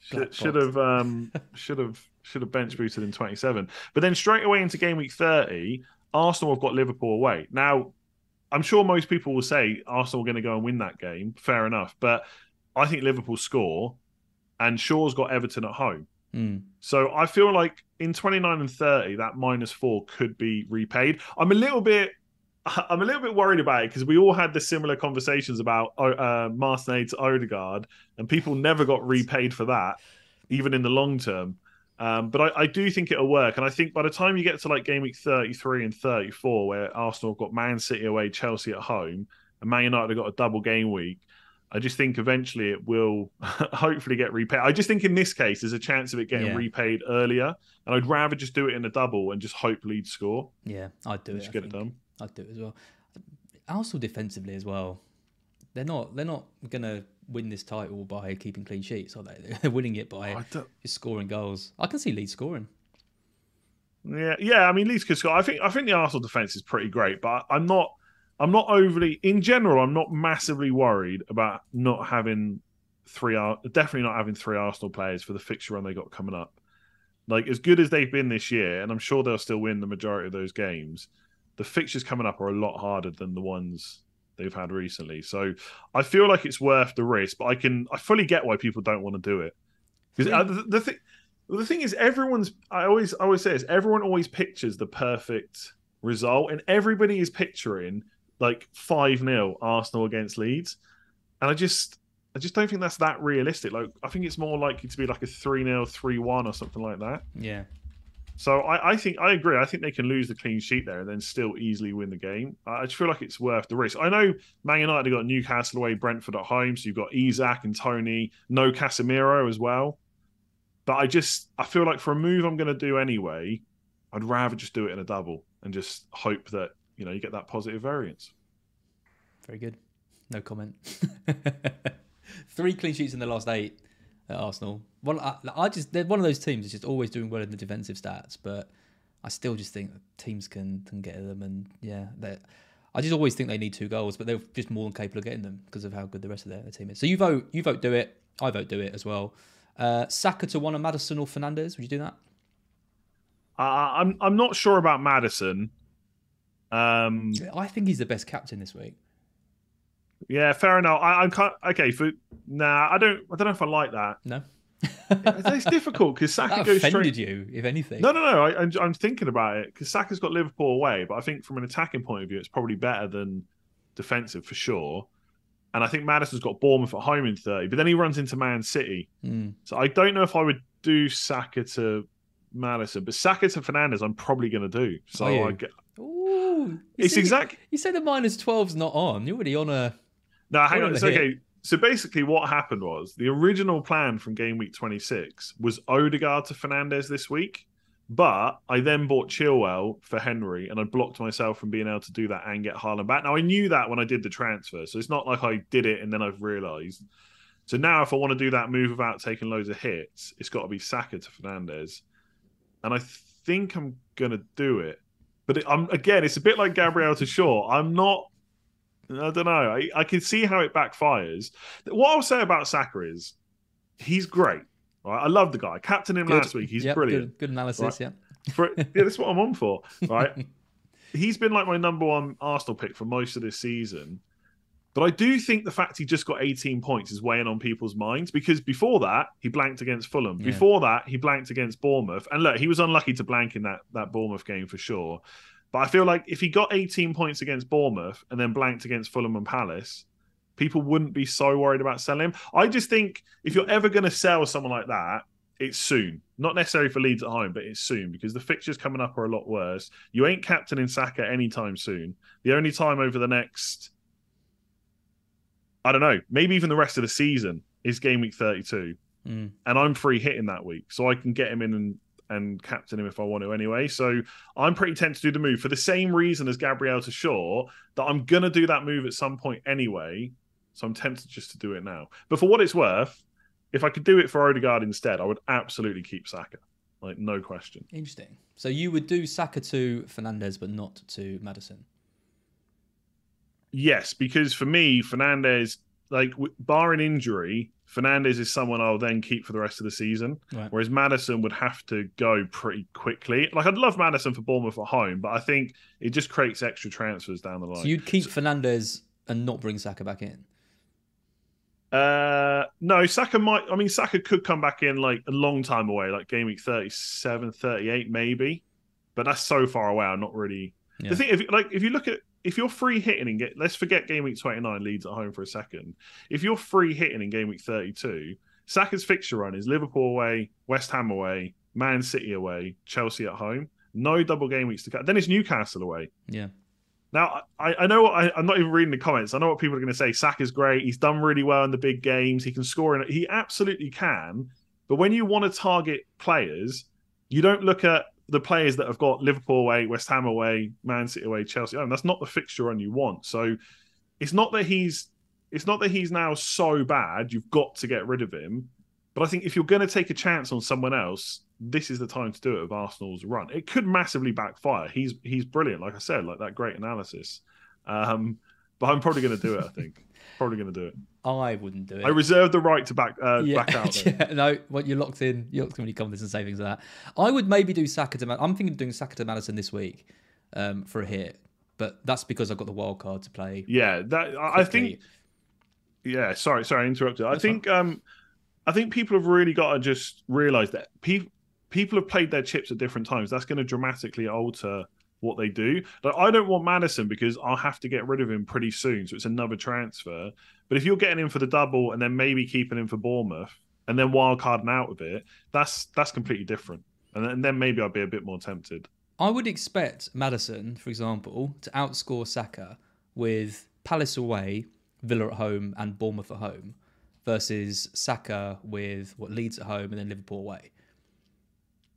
should, should have um should have should have bench boosted in 27 but then straight away into game week 30 arsenal have got liverpool away. Now i'm sure most people will say arsenal are going to go and win that game. Fair enough. But i think liverpool score and shaw's got everton at home. Hmm. so i feel like in 29 and 30 that minus four could be repaid. I'm a little bit I'm a little bit worried about it because we all had the similar conversations about uh, Martinez to Odegaard, and people never got repaid for that, even in the long term. Um, but I, I, do think it'll work. And I think by the time you get to like game week 33 and 34, where Arsenal got Man City away, Chelsea at home, and Man United have got a double game week, I just think eventually it will hopefully get repaid. I just think in this case, there's a chance of it getting yeah. repaid earlier. And I'd rather just do it in a double and just hope Leeds score. Yeah, I'd do it. Just get it done. I'd do it as well. Arsenal defensively as well. They're not. They're not gonna win this title by keeping clean sheets, are they? They're winning it by just scoring goals. I can see Leeds scoring. Yeah, yeah. I mean, Leeds could score. I think. I think the Arsenal defense is pretty great, but I'm not. I'm not overly. In general, I'm not massively worried about not having three. Definitely not having three Arsenal players for the fixture run they got coming up. Like as good as they've been this year, and I'm sure they'll still win the majority of those games. The fixtures coming up are a lot harder than the ones they've had recently. So I feel like it's worth the risk, but I can I fully get why people don't want to do it. Because uh, the, the thing the thing is everyone's I always I always say this everyone always pictures the perfect result and everybody is picturing like 5 0 Arsenal against Leeds. And I just I just don't think that's that realistic. Like I think it's more likely to be like a 3 0 3 1 or something like that. Yeah so I, I, think I agree. I think they can lose the clean sheet there and then still easily win the game. I just feel like it's worth the risk. I know Man United have got Newcastle away, Brentford at home, so you've got Isak and Toney, no Casemiro as well. But I just I feel like for a move I'm going to do anyway, I'd rather just do it in a double and just hope that you know you get that positive variance. Very good. No comment. Three clean sheets in the last eight at Arsenal. Well, I, I just they're one of those teams that's just always doing well in the defensive stats, but I still just think teams can can get them, and yeah, I just always think they need two goals, but they're just more than capable of getting them because of how good the rest of their, their team is. So you vote, you vote, do it. I vote, do it as well. Uh, Saka to one of Maddison or Fernandes. Would you do that? Uh, I'm I'm not sure about Maddison. Um, I think he's the best captain this week. Yeah, fair enough. I, am kind of, okay for nah. I don't. I don't know if I like that. No, it's difficult because Saka that goes offended straight. you, if anything. No, no, no. I, am I'm thinking about it because Saka's got Liverpool away, but I think from an attacking point of view, it's probably better than defensive for sure. And I think Maddison's got Bournemouth at home in 30, but then he runs into Man City. Mm. So I don't know if I would do Saka to Maddison, but Saka to Fernandes, I'm probably going to do. So I get. Ooh, it's exact. You said the minus 12's not on. You're already on a no, hang on. It's okay. So basically, what happened was the original plan from game week 26 was Odegaard to Fernandes this week, but I then bought Chilwell for Henry, and I blocked myself from being able to do that and get Haaland back. Now I knew that when I did the transfer, so it's not like I did it and then I've realised. So now, if I want to do that move without taking loads of hits, it's got to be Saka to Fernandes. and I think I'm gonna do it. But it, I'm again, it's a bit like Gabriel to Shaw. I'm not I don't know. I, I can see how it backfires. What I'll say about Saka is he's great. Right? I love the guy. Captain him good. last week. He's yep, brilliant. Good, good analysis, right? yeah. For, yeah, that's what I'm on for. Right. he's been like my number one Arsenal pick for most of this season. But I do think the fact he just got 18 points is weighing on people's minds because before that, he blanked against Fulham. Yeah. Before that, he blanked against Bournemouth. And look, he was unlucky to blank in that, that Bournemouth game for sure. But I feel like if he got 18 points against Bournemouth and then blanked against Fulham and Palace, people wouldn't be so worried about selling him. I just think if you're ever going to sell someone like that, it's soon. Not necessarily for Leeds at home, but it's soon because the fixtures coming up are a lot worse. You ain't captain in Saka anytime soon. The only time over the next, I don't know, maybe even the rest of the season is game week 32. Mm. And I'm free hitting that week. So I can get him in and and captain him if I want to anyway. So I'm pretty tempted to do the move for the same reason as Gabriel to Shaw that I'm going to do that move at some point anyway. So I'm tempted just to do it now. But for what it's worth, if I could do it for Odegaard instead, I would absolutely keep Saka. Like, no question. Interesting. So you would do Saka to Fernandes, but not to Maddison? Yes, because for me, Fernandes, like, barring injury, Fernandes is someone I'll then keep for the rest of the season. Right. Whereas Maddison would have to go pretty quickly. Like I'd love Maddison for Bournemouth at home, but I think it just creates extra transfers down the line. So you'd keep so, Fernandes and not bring Saka back in. Uh no, Saka might I mean Saka could come back in like a long time away, like game week 37, 38 maybe. But that's so far away, I'm not really yeah. the thing if like if you look at if you're free hitting and get let's forget game week 29 Leeds at home for a second. If you're free hitting in game week 32, Saka's fixture run is Liverpool away, West Ham away, Man City away, Chelsea at home. No double game weeks to cut. Then it's Newcastle away. Yeah. Now I, I know I, I'm not even reading the comments. I know what people are going to say. Saka's great. He's done really well in the big games. He can score in. He absolutely can. But when you want to target players, you don't look at the players that have got Liverpool away, West Ham away, Man City away, Chelsea home. That's not the fixture run you want. So it's not that he's it's not that he's now so bad. You've got to get rid of him. But I think if you're going to take a chance on someone else, this is the time to do it with Arsenal's run. It could massively backfire. He's he's brilliant, like I said, like that great analysis. Um, but I'm probably going to do it. I think probably going to do it. I wouldn't do it. I reserve the right to back uh, yeah. back out. Yeah, no, well, you're locked in. You're locked in when you come this and say things like that. I would maybe do Saka to. Man- I'm thinking of doing Saka to Maddison this week um, for a hit, but that's because I've got the wild card to play. Yeah, that I I think. Yeah, sorry, sorry, I interrupted. I That's think um, I think people have really got to just realize that people people have played their chips at different times. That's going to dramatically alter what they do. Like, I don't want Maddison because I'll have to get rid of him pretty soon, so it's another transfer. But if you're getting him for the double and then maybe keeping him for Bournemouth and then wild carding out of it, that's that's completely different. And then, and then maybe I'd be a bit more tempted. I would expect Maddison, for example, to outscore Saka with Palace away, Villa at home, and Bournemouth at home, versus Saka with what Leeds at home and then Liverpool away.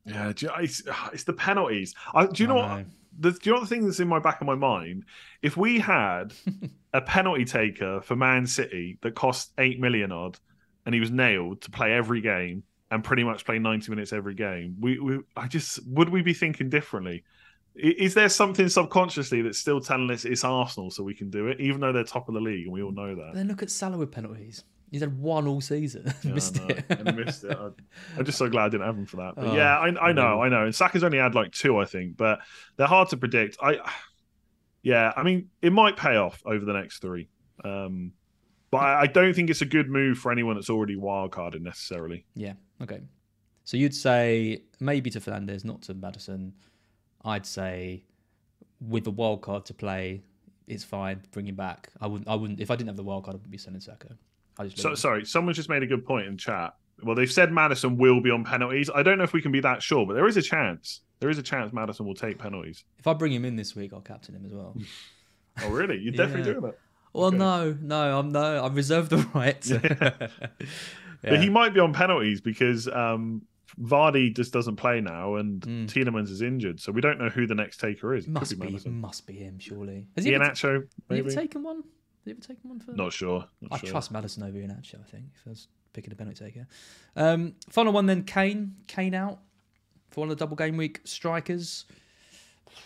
Yeah, do you, it's, it's the penalties. I, do you know, I what? The, do you know the thing that's in my back of my mind? If we had a penalty taker for Man City that cost eight million odd, and he was nailed to play every game and pretty much play ninety minutes every game, we, we I just would we be thinking differently? Is there something subconsciously that's still telling us it's Arsenal so we can do it, even though they're top of the league and we all know But that? then look at Salah with penalties. He's had one all season. Yeah, I Missed know, it. and missed it. I, I'm just so glad I didn't have him for that. But Oh, yeah, I, I know, I know. And Saka's only had like two, I think, but they're hard to predict. I, yeah, I mean, it might pay off over the next three, um, but I, I don't think it's a good move for anyone that's already wildcarded necessarily. Yeah. Okay. So you'd say maybe to Fernandes, not to Maddison. I'd say with the wild card to play, it's fine. Bring him back. I wouldn't. I wouldn't. If I didn't have the wild card, I wouldn't be sending Saka. So sorry, someone just made a good point in chat. Well, they've said Maddison will be on penalties. I don't know if we can be that sure, but there is a chance. There is a chance Maddison will take penalties. If I bring him in this week, I'll captain him as well. Oh, really? You're definitely Yeah. doing that. Well, Okay. no, no, I'm no. I reserve the right. But he might be on penalties because um, Vardy just doesn't play now, and Mm. Tielemans is injured, so we don't know who the next taker is. It must be be. Must be him. Surely. Has he, Ian ever, Acho, has he ever maybe. taken one? He ever taken one for? Not sure. Not I sure. trust Maddison over in Iheanacho, I think, if I was picking a penalty taker. Um, final one then, Kane. Kane out for one of the double game week strikers.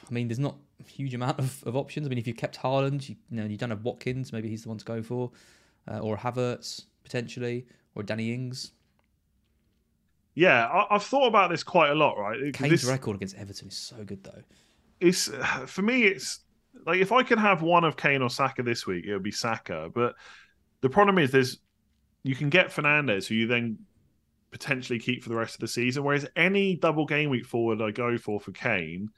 I mean, there's not a huge amount of, of options. I mean, if you've kept Haaland, you, you know, you don't have Watkins, maybe he's the one to go for, uh, or Havertz potentially, or Danny Ings. Yeah, I, I've thought about this quite a lot. Right, Kane's this, record against Everton is so good, though. it's for me. It's like if I could have one of Kane or Saka this week, it would be Saka. But the problem is, there's you can get Fernandes, who you then potentially keep for the rest of the season. Whereas any double game week forward I go for for Kane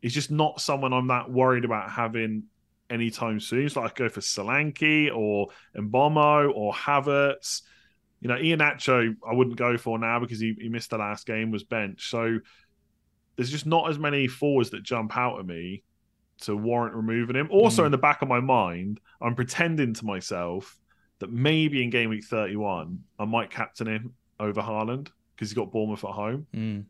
is just not someone I'm that worried about having anytime soon. So I go for Solanke or Mbeumo or Havertz. You know, Iheanacho, I wouldn't go for now because he, he missed the last game, was bench. So there's just not as many forwards that jump out at me to warrant removing him. Also, Mm. in the back of my mind, I'm pretending to myself that maybe in game week 31, I might captain him over Haaland because he's got Bournemouth at home. Mm.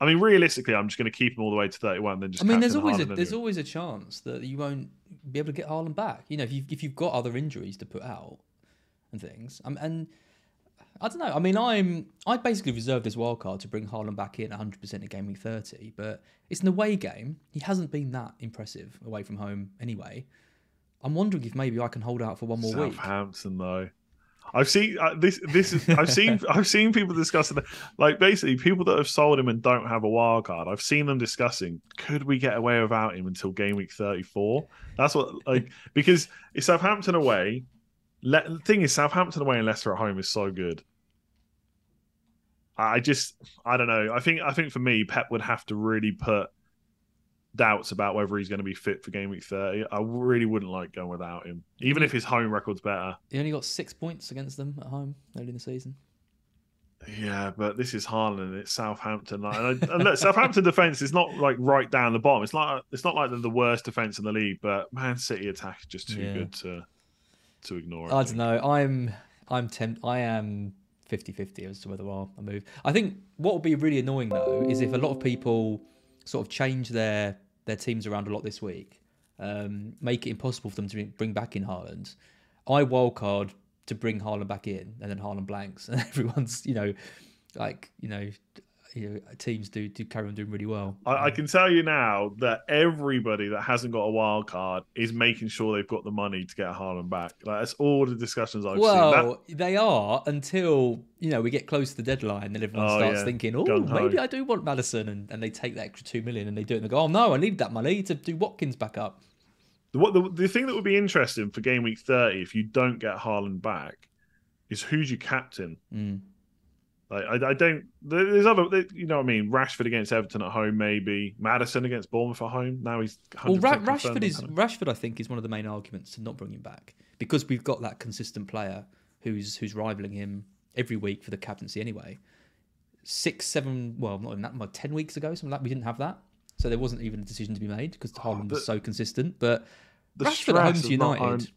I mean, realistically, I'm just going to keep him all the way to 31, then just. I mean, there's always a, Haaland there's anyway. always a chance that you won't be able to get Haaland back. You know, if you've, if you've got other injuries to put out and things, um, and I don't know. I mean, I'm I basically reserved this wild card to bring Haaland back in 100 percent in game week 30, but it's an away game. He hasn't been that impressive away from home anyway. I'm wondering if maybe I can hold out for one more week. Southampton, though. I've seen uh, this. This is I've seen I've seen people discussing it. Like basically, people that have sold him and don't have a wild card. I've seen them discussing could we get away without him until game week thirty four. That's what like because it's Southampton away. Le- the thing is, Southampton away and Leicester at home is so good. I just I don't know. I think I think for me, Pep would have to really put doubts about whether he's going to be fit for game week 30. I really wouldn't like going without him, even if his home record's better. He only got six points against them at home early in the season. Yeah, but this is Haaland it's Southampton. Like, and, I, and look, Southampton defense is not like right down the bottom. It's like it's not like they're the worst defense in the league, but Man City attack is just too Yeah. good to to ignore. I think. don't know. I'm I'm temp- I am 50-50 as to whether I'll, I'll move. I think what will be really annoying though is if a lot of people sort of change their their teams around a lot this week, um, make it impossible for them to bring back in Haaland. I wildcard to bring Haaland back in, and then Haaland blanks, and everyone's you know like you know. You know, teams do do carry on doing really well. I, I can tell you now that everybody that hasn't got a wild card is making sure they've got the money to get Haaland back. Like that's all the discussions I've seen. That- Well, they are until you know we get close to the deadline, then everyone Oh, starts yeah. thinking, "Oh, Gung-ho. maybe I do want Maddison," and, and they take that extra two million and they do it, and they go, "Oh no, I need that money to do Watkins back up." The, what the, the thing that would be interesting for game week 30 if you don't get Haaland back is who's your captain. Mm. Like I, I don't. There's other, you know, what I mean, Rashford against Everton at home, maybe Maddison against Bournemouth at home. Now he's 100% Well, Ra- Rashford is. Rashford. I think is one of the main arguments to not bring him back because we've got that consistent player who's who's rivaling him every week for the captaincy anyway. Six, seven, well, not even that, like ten weeks ago, something like we didn't have that, so there wasn't even a decision to be made because ah, Haaland but- was so consistent. But Rashford at home to United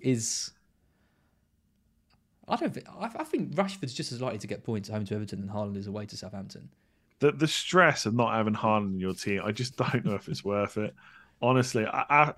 is. I don't. Think, I, I think Rashford's just as likely to get points at home to Everton than Haaland is away to Southampton. the the stress of not having Haaland in your team, I just don't know if it's worth it. Honestly, I, I,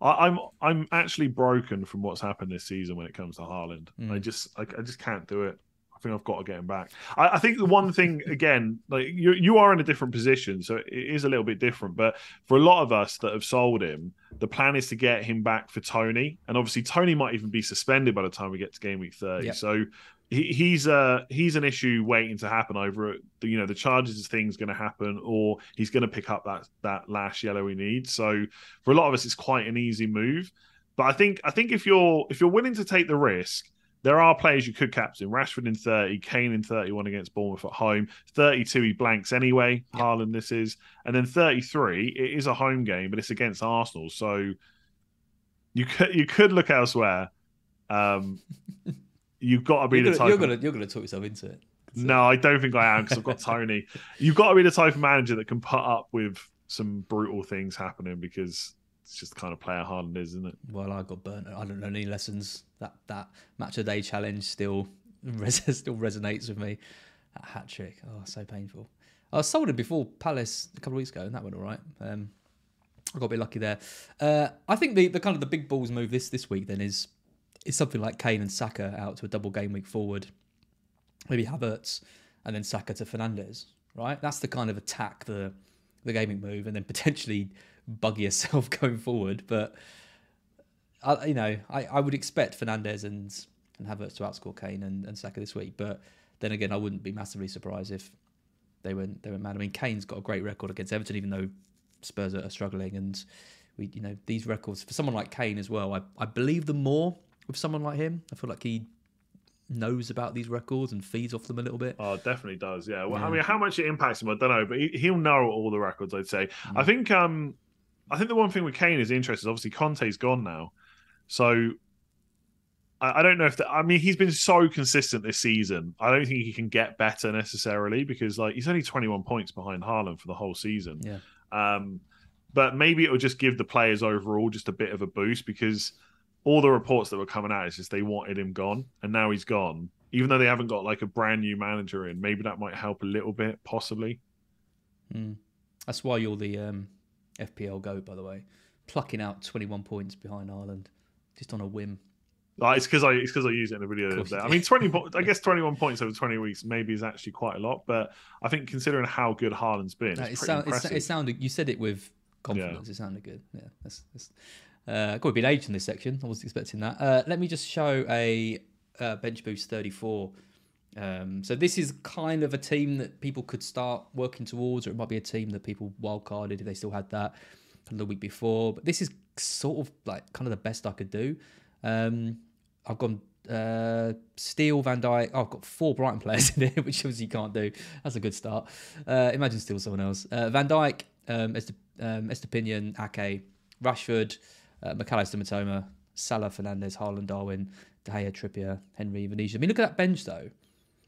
I I'm I'm actually broken from what's happened this season when it comes to Haaland. Mm. I just I, I just can't do it. I think I've got to get him back. I, I think the one thing again, like you you are in a different position, so it is a little bit different. But for a lot of us that have sold him, the plan is to get him back for Toney, and obviously Toney might even be suspended by the time we get to game week thirty. Yep. So he, he's uh he's an issue waiting to happen over it. You know, the charges thing's going to happen, or he's going to pick up that that last yellow he needs. So for a lot of us, it's quite an easy move. But I think I think if you're if you're willing to take the risk, there are players you could captain. Rashford in thirty, Kane in thirty-one against Bournemouth at home. Thirty-two, he blanks anyway. Yeah. Haaland, this is, and then thirty-three, it is a home game, but it's against Arsenal, so you could you could look elsewhere. Um, you've got to be You're the gonna, type. you're you're gonna talk yourself into it. no, I don't think I am because I've got Toney. You've got to be the type of manager that can put up with some brutal things happening because it's just the kind of player Haaland is, isn't it? Well, I got burnt. I don't know any lessons. That that match of the day challenge still res- still resonates with me. That hat trick, oh, so painful. I sold him before Palace a couple of weeks ago, and that went all right. Um, I got a bit lucky there. Uh, I think the, the kind of the big balls move this this week then is is something like Kane and Saka out to a double game week forward. Maybe Havertz and then Saka to Fernandes. Right, that's the kind of attack the the gaming move, and then potentially buggy yourself going forward. But I, you know, I, I would expect Fernandes and and Havertz to outscore Kane and, and Saka this week. But then again, I wouldn't be massively surprised if they went they went mad. I mean, Kane's got a great record against Everton, even though Spurs are, struggling. And we, you know, these records for someone like Kane as well. I, I believe them more with someone like him. I feel like he knows about these records and feeds off them a little bit. Oh, definitely does. Yeah. Well, Yeah. I mean, how much it impacts him, I don't know, but he, he'll know all the records. I'd say. I think. Um, I think the one thing with Kane is interesting. Is obviously, Conte's gone now, so I, I don't know if. that. I mean, he's been so consistent this season. I don't think he can get better necessarily because, like, he's only twenty one points behind Haaland for the whole season. Yeah. Um, but maybe it'll just give the players overall just a bit of a boost because all the reports that were coming out is just they wanted him gone, and now he's gone. Even though they haven't got like a brand new manager in, maybe that might help a little bit, possibly. Mm. That's why you're the um, FPL goat, by the way, plucking out 21 points behind Haaland just on a whim. Like, it's because I it's because I used it in the video. the other day. I mean, twenty. I guess twenty one points over twenty weeks maybe is actually quite a lot, but I think considering how good Haaland's been, No, it's it, sound, it, it sounded. You said it with confidence. It sounded good. Yeah, that's. that's uh, got a bit age in this section. I wasn't expecting that. Uh, let me just show a uh, bench boost 34. Um, so this is kind of a team that people could start working towards, or it might be a team that people wildcarded if they still had that from the week before. But this is sort of like kind of the best I could do. Um, I've gone uh, Steele, Van Dijk. Oh, I've got four Brighton players in here, which obviously you can't do. That's a good start. Uh, imagine Steele someone else. Uh, Van Dijk, um, um, Estupiñán, Ake, Rashford, uh, McAllister, Mitoma, Salah, Fernandes, Haaland, Darwin, De Gea, Trippier, Henry, Vinicius. I mean, look at that bench though.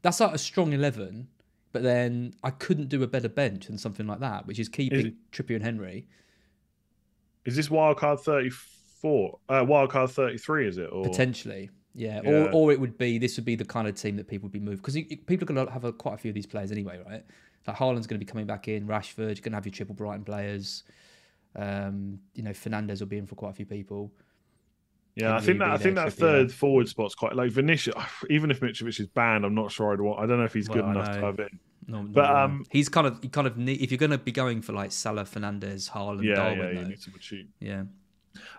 That's like a strong eleven, but then I couldn't do a better bench than something like that, which is keeping Trippier and Henry. Is this wildcard thirty four? Uh, wildcard thirty three? Is it or Potentially, yeah. Yeah. Or or it would be this would be the kind of team that people would be moved because people are going to have a, quite a few of these players anyway, right? Like Haaland's going to be coming back in. Rashford, you're going to have your triple Brighton players. Um, you know, Fernandes will be in for quite a few people. Yeah, I think that I think that third forward spot's quite like Vinicius. Even if Mitrovic is banned, I'm not sure I'd want. I don't know if he's good I enough to have it. No, But, no, um, he's kind of you kind of need, if you're going to be going for like Salah, Fernandes, Haaland, Yeah, Darwin, yeah, you though, need someone cheap. yeah.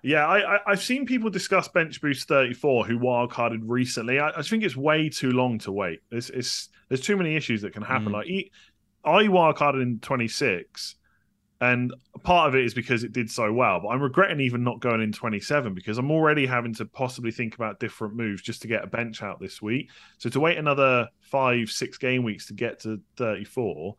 Yeah, I, I I've seen people discuss bench boost 34 who wildcarded recently. I, I think it's way too long to wait. It's, it's there's too many issues that can happen. Mm. Like I wildcarded in 26, and part of it is because it did so well. But I'm regretting even not going in 27 because I'm already having to possibly think about different moves just to get a bench out this week. So to wait another five, six game weeks to get to 34,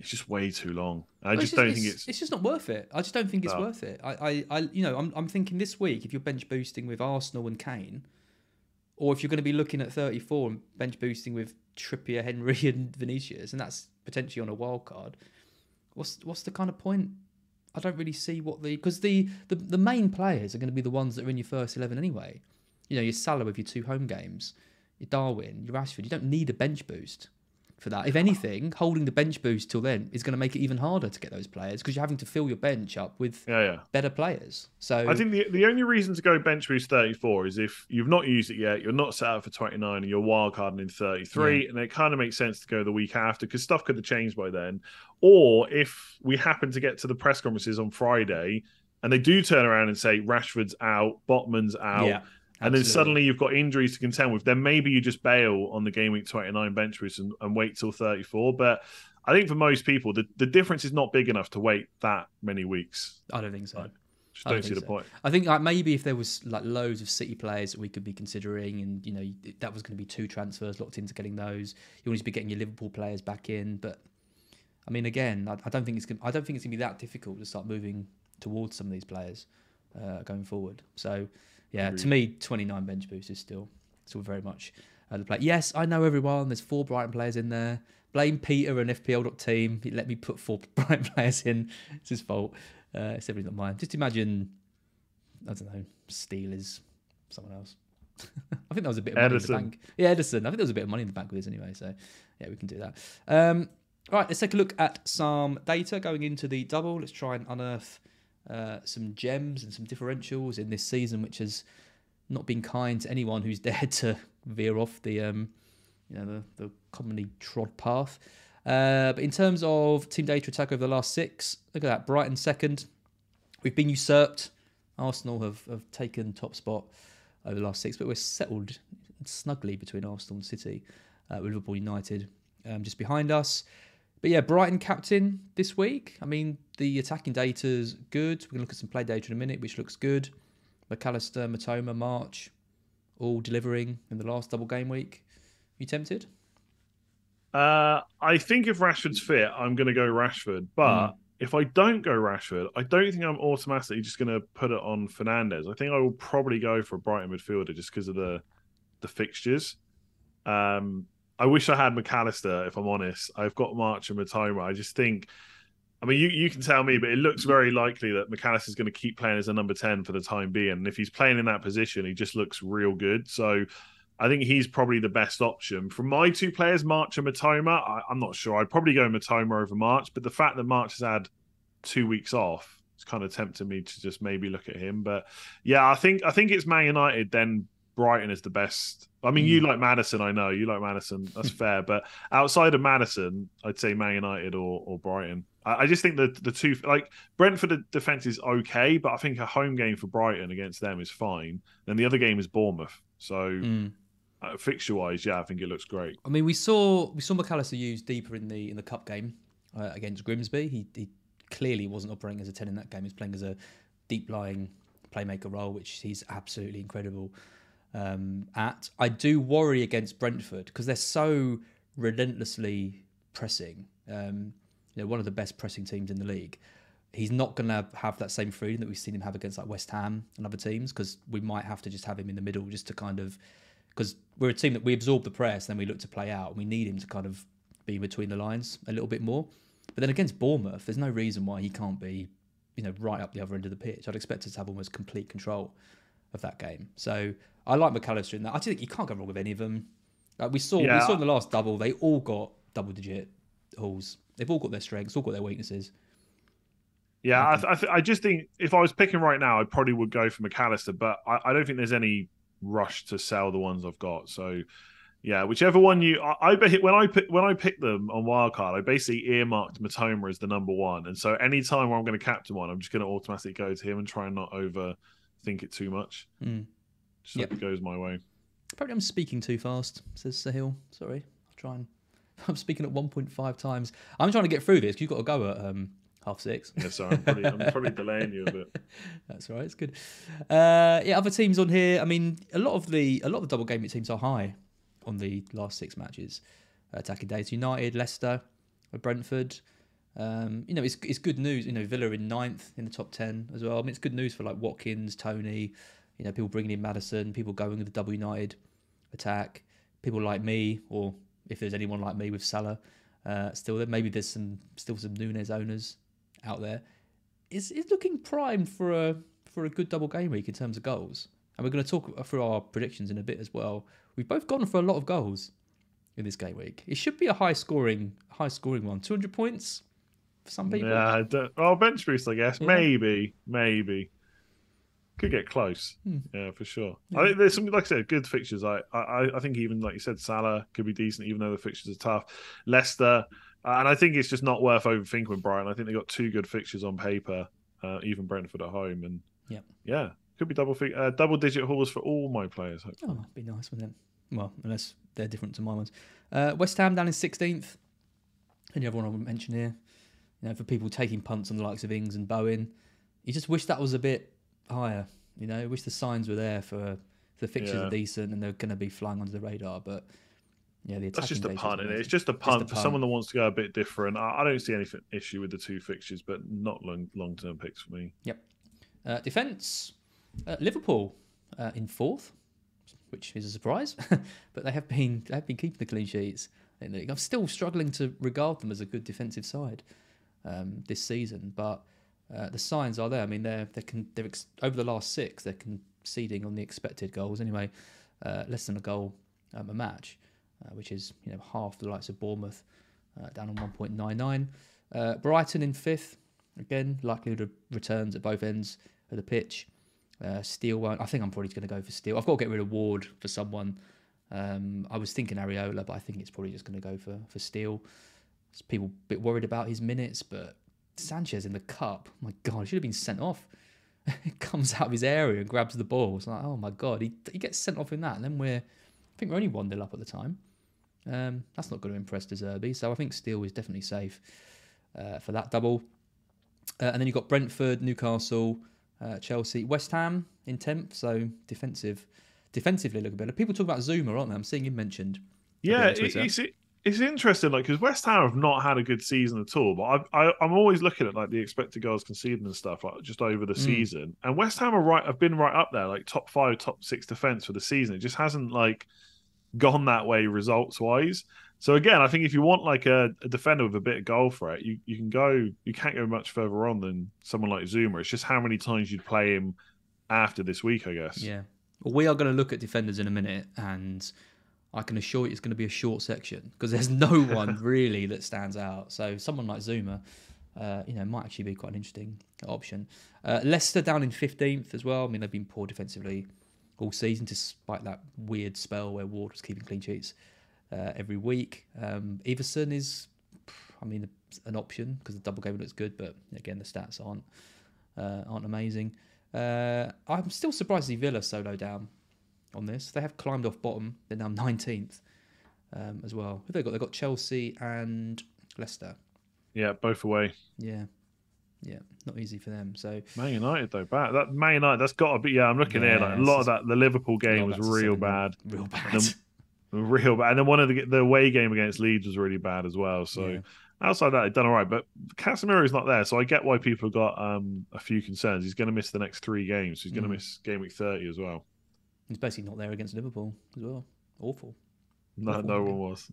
it's just way too long. I Well, just don't think it's. it's just not worth it. I just don't think it's No. worth it. I, I, I you know, I'm, I'm thinking this week if you're bench boosting with Arsenal and Kane, or if you're going to be looking at 34 and bench boosting with Trippier, Henry, and Vinicius, and that's potentially on a wild card. What's what's the kind of point? I don't really see what the because the, the the main players are going to be the ones that are in your first eleven anyway. You know, your Salah with your two home games, your Darwin, your Rashford. You don't need a bench boost for that. If anything, holding the bench boost till then is going to make it even harder to get those players because you're having to fill your bench up with Yeah, yeah. better players. So I think the the only reason to go bench boost 34 is if you've not used it yet, you're not set up for 29, and you're wild wildcarding in 33, and it kind of makes sense to go the week after because stuff could have changed by then. Or if we happen to get to the press conferences on Friday and they do turn around and say Rashford's out, Botman's out, and then suddenly you've got injuries to contend with, then maybe you just bail on the game week 29 bench boost and, and wait till 34. But I think for most people, the, the difference is not big enough to wait that many weeks. I don't think so. Just I don't don't see think the so. point. I think like maybe if there was like loads of City players that we could be considering, and you know that was going to be two transfers locked into getting those. You want to be getting your Liverpool players back in, but I mean, again, I, I don't think it's gonna, I don't think it's going to be that difficult to start moving towards some of these players uh, going forward. So yeah, to me, 29 bench boost is still still very much uh, the play. Yes, I know everyone. There's four Brighton players in there. Blame Peter and FPL.team. He let me put four Brighton players in. It's his fault. Uh, it's definitely not mine. Just imagine, I don't know, Steelers, someone else. I think that was a bit of money Edison. in the bank. Yeah, Edison. I think there was a bit of money in the bank with this anyway. So yeah, we can do that. Um, right, let's take a look at some data going into the double. Let's try and unearth uh, some gems and some differentials in this season, which has not been kind to anyone who's dared to veer off the um, you know the, the commonly trod path. Uh, but in terms of team data attack over the last six, look at that. Brighton second. We've been usurped. Arsenal have, have taken top spot over the last six, but we're settled snugly between Arsenal and City, uh, with Liverpool United um, just behind us. But yeah, Brighton captain this week. I mean, the attacking data's good. We're going to look at some play data in a minute, which looks good. McAllister, Mitoma, March, all delivering in the last double game week. You tempted? Uh, I think if Rashford's fit, I'm going to go Rashford. But Mm. if I don't go Rashford, I don't think I'm automatically just going to put it on Fernandes. I think I will probably go for a Brighton midfielder just because of the the fixtures. Um, I wish I had Mac Allister. If I'm honest, I've got March and Mitoma. I just think. I mean, you, you can tell me, but it looks mm. very likely that Mac Allister is going to keep playing as a number 10 for the time being. And if he's playing in that position, he just looks real good. So I think he's probably the best option. From my two players, March and Mitoma, I, I'm not sure. I'd probably go Matoma over March, but the fact that March has had two weeks off, it's kind of tempting me to just maybe look at him. But yeah, I think I think it's Man United, then Brighton is the best. I mean, you like Maddison, I know. You like Maddison, that's fair. But outside of Maddison, I'd say Man United or, or Brighton. I, I just think that the two, like Brentford, defense is okay, but I think a home game for Brighton against them is fine. Then the other game is Bournemouth. So Mm. uh, fixture wise, yeah, I think it looks great. I mean, we saw we saw Mac Allister used deeper in the in the cup game uh, against Grimsby. He, he clearly wasn't operating as a ten in that game. He's playing as a deep lying playmaker role, which he's absolutely incredible um, at. I do worry against Brentford because they're so relentlessly pressing. Um, you know, one of the best pressing teams in the league. He's not going to have that same freedom that we've seen him have against like West Ham and other teams because we might have to just have him in the middle just to kind of because we're a team that we absorb the press, then we look to play out, and we need him to kind of be between the lines a little bit more. But then against Bournemouth, there's no reason why he can't be, you know, right up the other end of the pitch. I'd expect us to have almost complete control of that game. So I like Mac Allister in that. I do think you can't go wrong with any of them. Like we saw, we saw in the last double, they all got double digit hauls. They've all got their strengths, all got their weaknesses. Yeah, I, th- I, th- I just think if I was picking right now, I probably would go for Mac Allister, but I, I don't think there's any rush to sell the ones I've got. So, yeah, whichever one you, I, I when I pick when I pick them on wildcard, I basically earmarked Mitoma as the number one, and so any time where I'm going to captain one, I'm just going to automatically go to him and try and not overthink it too much. Mm. Just Yep. it goes my way. Apparently, I'm speaking too fast, says Sahil. Sorry, I'll try and. I'm speaking at 1.5 times. I'm trying to get through this you've got to go at um, half six. Yeah, so I'm probably, I'm probably delaying you a bit. That's all right. It's good. Uh, yeah, other teams on here. I mean, a lot of the a lot of the double game teams are high on the last six matches. Uh, attacking days: United, Leicester, Brentford. Um, you know, it's it's good news. You know, Villa in ninth in the top ten as well. I mean, it's good news for like Watkins, Toney. You know, people bringing in Maddison, people going with the double United attack. People like me, or if there's anyone like me with Salah, uh, still there. Maybe there's some still some Núñez owners out there is is looking primed for a for a good double game week in terms of goals. And we're going to talk through our predictions in a bit as well. We've both gone for a lot of goals in this game week. It should be a high scoring high scoring one. 200 points for some people. Yeah, I don't, well, bench boost, I guess. Yeah. Maybe, maybe. Could get close. Hmm. Yeah, for sure. I think there's some, like I said, good fixtures. I, I, I think even like you said, Salah could be decent, even though the fixtures are tough. Leicester, uh, and I think it's just not worth overthinking with Brighton. I think they got two good fixtures on paper, uh, even Brentford at home, and Yep. yeah, could be double fi- uh, double digit hauls for all my players. hopefully. Oh, that'd be nice, wouldn't it? Well, unless they're different to my ones. Uh, West Ham down in 16th. Any other one I would mention here? You know, for people taking punts on the likes of Ings and Bowen, you just wish that was a bit higher. You know, wish the signs were there for the fixtures Yeah. are decent and they're going to be flying under the radar. But yeah, the That's just a punt, is it? It's just a a punt for punt. someone that wants to go a bit different. I, I don't see any f- issue with the two fixtures, but not long long term picks for me. Uh, defence, uh, Liverpool uh, in fourth, which is a surprise, but they have been they have been keeping the clean sheets. in the league. I'm still struggling to regard them as a good defensive side um, this season, but uh, the signs are there. I mean, they're they can they're ex- over the last six they're conceding on the expected goals anyway, uh, less than a goal um, a match, uh, which is you know half the likes of Bournemouth, uh, down on 1.99. Uh, Brighton in fifth, again likelihood of returns at both ends of the pitch. Uh, Steele won't. I think I'm probably going to go for Steele. I've got to get rid of Ward for someone. Um, I was thinking Areola, but I think it's probably just going to go for for Steele. There's people a bit worried about his minutes, but Sanchez in the cup, my God, he should have been sent off. he comes out of his area and grabs the ball. It's like, oh my God, he, he gets sent off in that. And then we're, I think we're only 1 0 up at the time. Um, that's not going to impress De Zerbi. So I think Steele is definitely safe uh, for that double. Uh, and then you've got Brentford, Newcastle, uh, Chelsea, West Ham in 10th. So defensive, defensively look a bit. People talk about Zouma, aren't they? I'm seeing him mentioned. Yeah, Twitter. It's interesting, like because West Ham have not had a good season at all. But I, I I'm always looking at like the expected goals conceded and stuff, like just over the Mm. season. And West Ham are right, have been right up there, like top five, top six defense for the season. It just hasn't like gone that way results wise. So again, I think if you want like a, a defender with a bit of goal threat, you you can go. You can't go much further on than someone like Zouma. It's just how many times you'd play him after this week, I guess. Yeah. Well, we are going to look at defenders in a minute, and I can assure you it's going to be a short section because there's no one really that stands out. So someone like Zouma, uh, you know, might actually be quite an interesting option. Uh, Leicester down in 15th as well. I mean, they've been poor defensively all season, despite that weird spell where Ward was keeping clean sheets uh, every week. Um, Iversen is, I mean, an option because the double game looks good, but again, the stats aren't uh, aren't amazing. Uh, I'm still surprised to see Villa so low down on this. They have climbed off bottom. They're now 19th um, as well. Who they got? They've got Chelsea and Leicester. Yeah, both away. Yeah. Yeah. Not easy for them. So Man United though, bad. That Man United, that's got to be. Yeah, I'm looking here. Like a lot of that, the Liverpool game was real bad, Real bad. Them- real bad. And then one of the the away game against Leeds was really bad as well. So Yeah. outside that, they've done all right. But Casemiro's not there, so I get why people have got um, a few concerns. He's going to miss the next three games. He's going to Mm. miss game week 30 as well. He's basically not there against Liverpool as well. Awful. No, Awful no one was.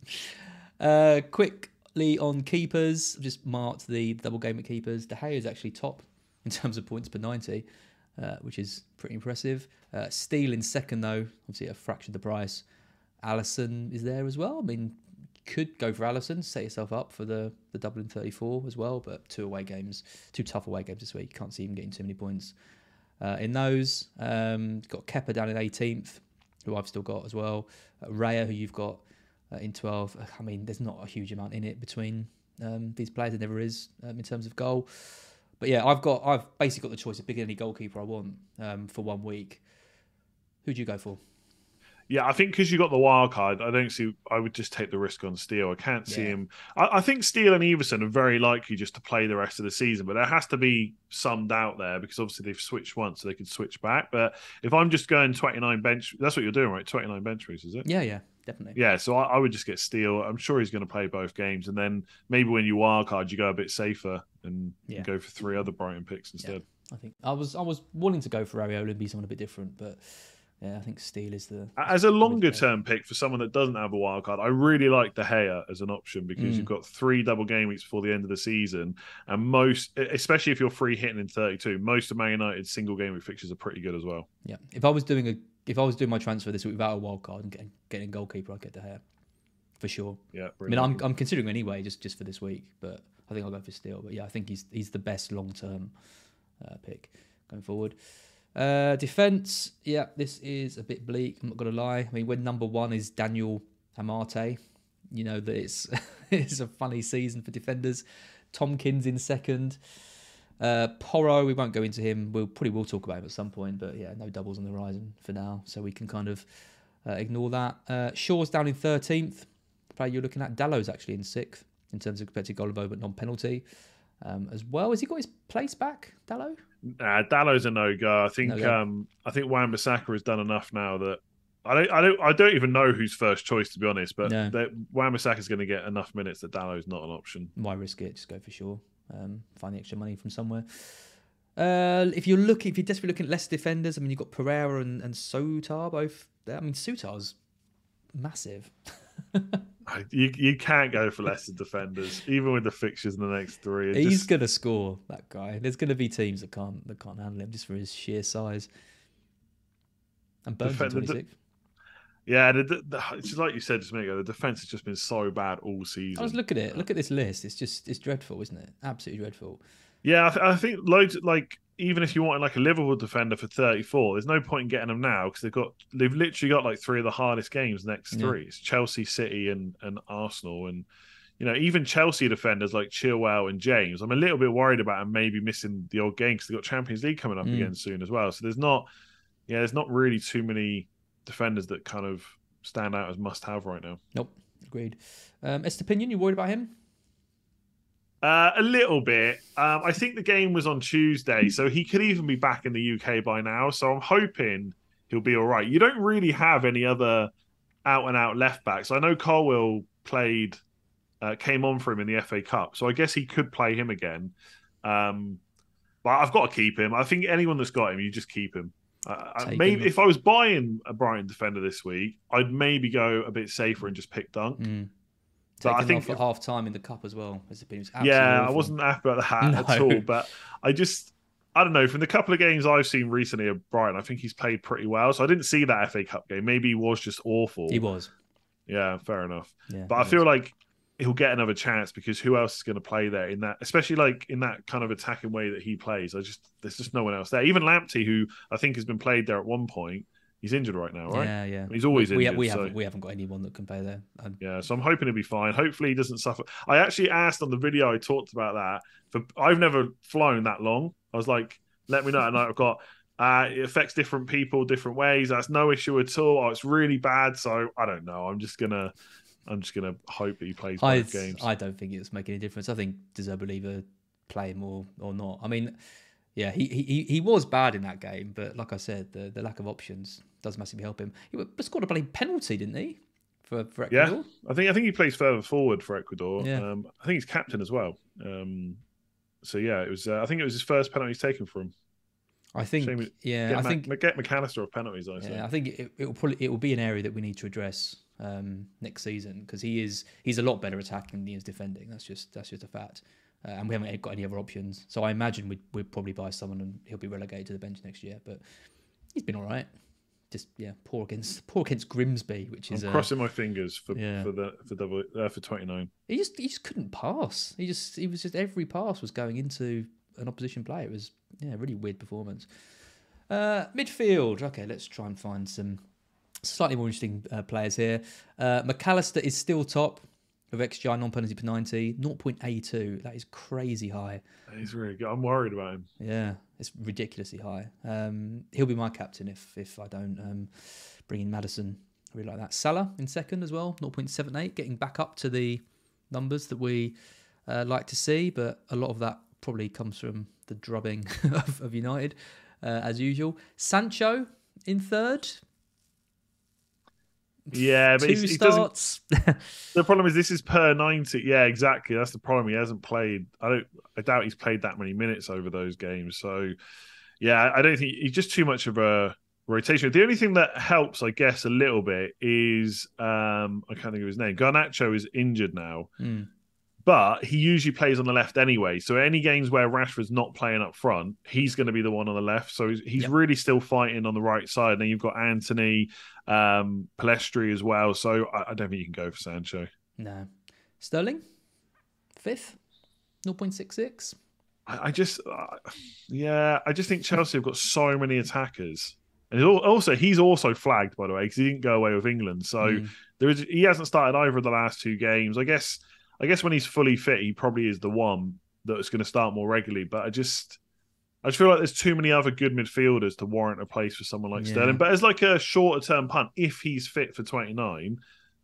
uh, quickly on keepers, I've just marked the double game at keepers. De Gea is actually top in terms of points per 90, uh, which is pretty impressive. Uh, Steele in second, though, obviously a fraction of the price. Alisson is there as well. I mean, could go for Alisson, set yourself up for the, the Dublin 34 as well, but two away games, two tough away games this week. Can't see him getting too many points uh, in those. Um, got Kepa down in 18th, who I've still got as well. Uh, Raya, who you've got uh, in 12. Uh, I mean, there's not a huge amount in it between um, these players. There never is um, in terms of goal. But yeah, I've got I've basically got the choice of picking any goalkeeper I want um, for one week. Who'd you go for? Yeah, I think because you got the wild card, I don't see. I would just take the risk on Steele. I can't see Yeah. him. I, I think Steele and Iversen are very likely just to play the rest of the season, but there has to be some doubt there because obviously they've switched once, so they could switch back. But if I'm just going 29 bench, that's what you're doing, right? 29 bench boost, is it? Yeah, yeah, definitely. Yeah, so I, I would just get Steele. I'm sure he's going to play both games, and then maybe when you wild card, you go a bit safer and Yeah. go for three other Brighton picks instead. I think I was I was wanting to go for Areola and be someone a bit different, but yeah, I think Steele is the As a longer term pick for someone that doesn't have a wild card, I really like De Gea as an option because Mm. you've got three double game weeks before the end of the season, and most, especially if you're free hitting in 32, most of Man United's single game week fixtures are pretty good as well. yeah. If I was doing a if I was doing my transfer this week without a wild card and getting, getting a goalkeeper, I'd get De Gea for sure. Yeah, I mean, I'm I'm considering anyway, just just for this week, but I think I'll go for Steele. But yeah, I think he's he's the best long term uh, pick going forward. Uh, defense, yeah, this is a bit bleak. I'm not gonna lie. I mean, when number one is Daniel Amartey, you know that it's it's a funny season for defenders. Tomkins in second. Uh, Porro, we won't go into him. We'll probably will talk about him at some point, but yeah, no doubles on the horizon for now, so we can kind of uh, ignore that. Uh, Shaw's down in thirteenth. Player you're looking at. Dalot's actually in sixth in terms of expected goal above, but non-penalty um, as well. Has he got his place back, Dallow? Nah, Dalot's a no go. I think No-go. um I think Wan Bissaka has done enough now that I don't I don't I don't even know who's first choice to be honest, but No. that Wan Bissaka's going to get enough minutes that Dalot's not an option. Why risk it? Just go for Shaw. Um, find the extra money from somewhere. Uh, if you're looking, if you're desperately looking at less defenders, I mean, you've got Pereira and, and Souttar both. There. I mean, Souttar's massive. You you can't go for lesser defenders, even with the fixtures in the next three. He's just- gonna score. That guy. There's gonna be teams that can't that can't handle him just for his sheer size. And Burns the- 26. Yeah, the, the, the- it's just like you said just a minute ago. The defense has just been so bad all season. I was look at it. Uh, look at this list. It's just it's dreadful, isn't it? Absolutely dreadful. Yeah, I, th- I think loads like even if you wanted like a Liverpool defender for 34, there's no point in getting them now because they've got they've literally got like three of the hardest games next Yeah. three. It's Chelsea, City, and and Arsenal, and you know even Chelsea defenders like Chilwell and James. I'm a little bit worried about them maybe missing the odd game because they've got Champions League coming up Mm. again soon as well. So there's not yeah, there's not really too many defenders that kind of stand out as must have right now. Nope. Agreed. Um, Estupiñán, you worried about him? Uh, a little bit. Um, I think the game was on Tuesday, so he could even be back in the UK by now. So I'm hoping he'll be all right. You don't really have any other out and out left backs. I know Colwill played, uh, came on for him in the FA Cup, so I guess he could play him again. Um, but I've got to keep him. I think anyone that's got him, you just keep him. Uh, maybe him. if I was buying a Brighton defender this week, I'd maybe go a bit safer and just pick Dunk. Mm. But I think off at half time in the cup as well. Absolutely yeah, I wasn't happy about that at all. But I just, I don't know. From the couple of games I've seen recently of Brighton, I think he's played pretty well. So I didn't see that FA Cup game. Maybe he was just awful. He was. Yeah, fair enough. Yeah. But I feel was. like he'll get another chance because who else is going to play there in that, especially like in that kind of attacking way that he plays? I just, there's just no one else there. Even Lamptey, who I think has been played there at one point, he's injured right now, right? Yeah, yeah. He's always we, we, injured, we so- haven't we haven't got anyone that can play there. And Yeah, so I'm hoping he'll be fine. Hopefully he doesn't suffer. I actually asked on the video I talked about that. For I've never flown that long. I was like, let me know. And I've got uh, it affects different people different ways. That's no issue at all. Oh, it's really bad. So I don't know. I'm just gonna I'm just gonna hope that he plays I, both games. I don't think it's making any difference. I think De Zerbi either play him or, or not. I mean, yeah, he, he he was bad in that game, but like I said, the, the lack of options does massively help him. He scored a bloody penalty, didn't he? For for Yeah. I think I think he plays further forward for Ecuador. Yeah. Um, I think he's captain as well. Um, so yeah, it was. Uh, I think it was his first penalty he's taken for him. I think, Shame yeah, Get, I Ma- think, get Mac Allister of penalties. I say. yeah, I think it, it will probably it will be an area that we need to address um, next season because he is he's a lot better attacking than he is defending. That's just that's just a fact, uh, and we haven't got any other options. So I imagine we'd we'd probably buy someone and he'll be relegated to the bench next year. But he's been all right. Just yeah, poor against poor against Grimsby, which is I'm uh, crossing my fingers for yeah. for the for double uh, for 29. he just he just couldn't pass. He just he was just every pass was going into an opposition player. It was yeah, really weird performance. Uh, midfield. Okay, let's try and find some slightly more interesting uh, players here. Uh, Mac Allister is still top of XGI non penalty per 90, 0.82. That is crazy high. He's really good. I'm worried about him. Yeah, it's ridiculously high. Um, he'll be my captain if if I don't um, bring in Maddison. I really like that. Salah in second as well, 0.78, getting back up to the numbers that we uh, like to see, but a lot of that probably comes from the drubbing of, of United, uh, as usual. Sancho in third, Yeah, but two he's, he doesn't. starts. The problem is this is per 90. Yeah, exactly. That's the problem. He hasn't played. I don't. I doubt he's played that many minutes over those games. So, yeah, I don't think he's just too much of a rotation. The only thing that helps, I guess, a little bit is um I can't think of his name. Garnacho is injured now. Hmm. But he usually plays on the left anyway. So any games where Rashford's not playing up front, he's going to be the one on the left. So he's, he's Yep. really still fighting on the right side. And then you've got Antony, um, Pellistri as well. So I, I don't think you can go for Sancho. no. Sterling, fifth, 0.66. I, I just, uh, yeah, I just think Chelsea have got so many attackers. And also, he's also flagged, by the way, because he didn't go away with England. So Mm. there is, he hasn't started either of the last two games. I guess, I guess when he's fully fit, he probably is the one that's going to start more regularly. But I just, I just feel like there's too many other good midfielders to warrant a place for someone like Yeah. Sterling. But as like a shorter term punt, if he's fit for 29,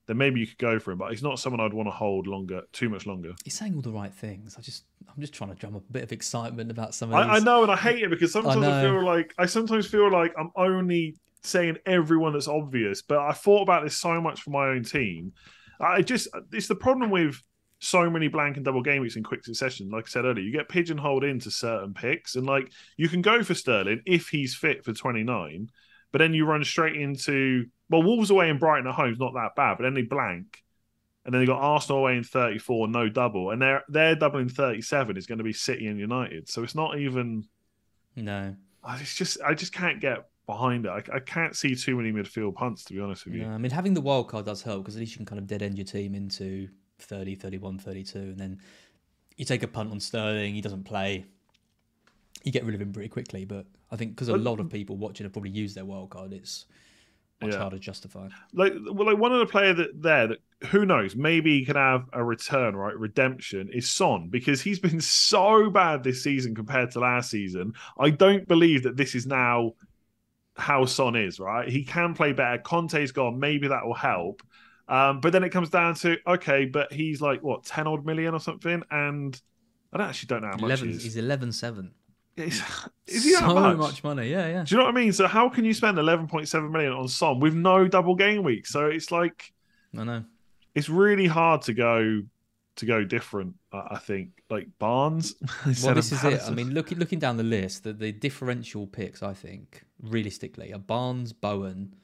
then maybe you could go for him. But he's not someone I'd want to hold longer, too much longer. He's saying all the right things. I just, I'm just trying to drum up a bit of excitement about some of these. I, I know, and I hate it because sometimes I, know. feel like I sometimes feel like I'm only saying everyone that's obvious. But I thought about this so much for my own team. I just it's the problem with so many blank and double game weeks in quick succession. Like I said earlier, you get pigeonholed into certain picks, and like you can go for Sterling if he's fit for 29, but then you run straight into well, Wolves away and Brighton at home is not that bad, but then they blank. And then they got Arsenal away in 34, no double, and their their double in 37 is going to be City and United. So it's not even. No, I- It's just I just can't get behind it. I, I can't see too many midfield punts to be honest with you. no. I mean, having the wild card does help because at least you can kind of dead end your team into 30, 31, 32, and then you take a punt on Sterling. He doesn't play. You get rid of him pretty quickly, but I think because a lot of people watching have probably used their wild card, it's much Yeah. harder to justify. Like well, like one of the player that there that who knows maybe he can have a return right redemption is Son because he's been so bad this season compared to last season. I don't believe that this is now how Son is right. He can play better. Conte's gone. Maybe that will help. Um, but then it comes down to okay, but he's like what ten odd million or something, and I don't actually don't know how much 11, he is. he's 11 7. Is, is he so much? much money. Yeah, yeah. Do you know what I mean? So how can you spend 11.7 million on Son with no double game week? So it's like I know. it's really hard to go to go different. I I think like Barnes. Well, this is it. I mean, looking looking down the list, the, the differential picks, I think, realistically, are Barnes, Bowen.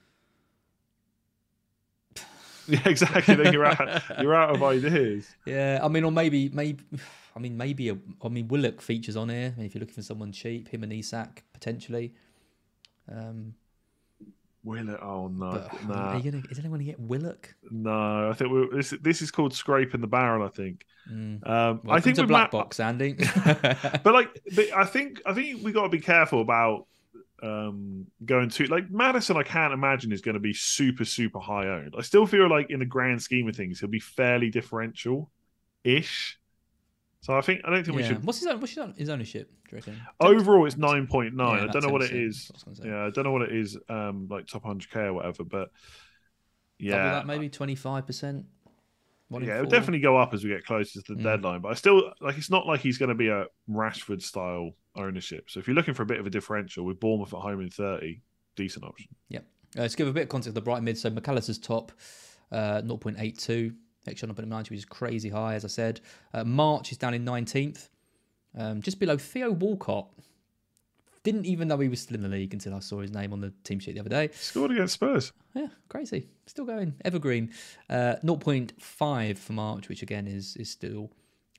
yeah, exactly. Then you're out. You're out of ideas. Yeah, I mean, or maybe, maybe, I mean, maybe. A, I mean, Willock features on here. if you're looking for someone cheap, him and Isak potentially. Um, Will it? Oh no, but nah, are you gonna, is anyone gonna get Willock? no. I think we're, this this is called scraping the barrel. I think. Mm. Um, I think to black Matt, box, Andy. but like, but I think I think we got to be careful about um going to like Maddison. I can't imagine is going to be super super high owned. I still feel like in the grand scheme of things, he'll be fairly differential, ish. So I think I don't think we should. What's his own, what's his, ownership? Do you reckon? Overall, it's nine point nine. Yeah, I don't know what it 10%, is. I was gonna say. Yeah, I don't know what it is. Um, like top hundred k or whatever, but yeah, that maybe twenty five percent. yeah, it'll definitely go up as we get closer to the Mm. deadline. But I still like it's not like he's going to be a Rashford style ownership. So if you're looking for a bit of a differential with Bournemouth at home in thirty, decent option. Uh, let's give a bit of context of the Brighton mid. So Mac Allister's top, uh, 0.82. Extra up at 90, which is crazy high, as I said. Uh, March is down in 19th, um, just below Theo Walcott. Didn't even know he was still in the league until I saw his name on the team sheet the other day. Scored against Spurs. Yeah, crazy. Still going. Evergreen. Uh, 0.5 for March, which again is is still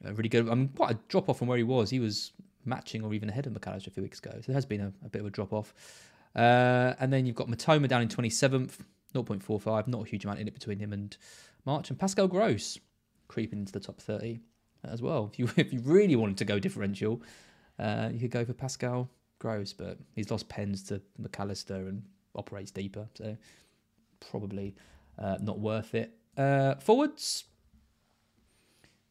uh, really good. I mean, quite a drop off from where he was. He was matching or even ahead of Mac Allister a few weeks ago. So there has been a, a bit of a drop off. Uh, and then you've got Mitoma down in 27th, 0.45. Not a huge amount in it between him and March. And Pascal Gross creeping into the top 30 as well. If you if you really wanted to go differential, uh, you could go for Pascal Gross, but he's lost pens to Mac Allister and operates deeper, so probably uh, not worth it. Uh, forwards,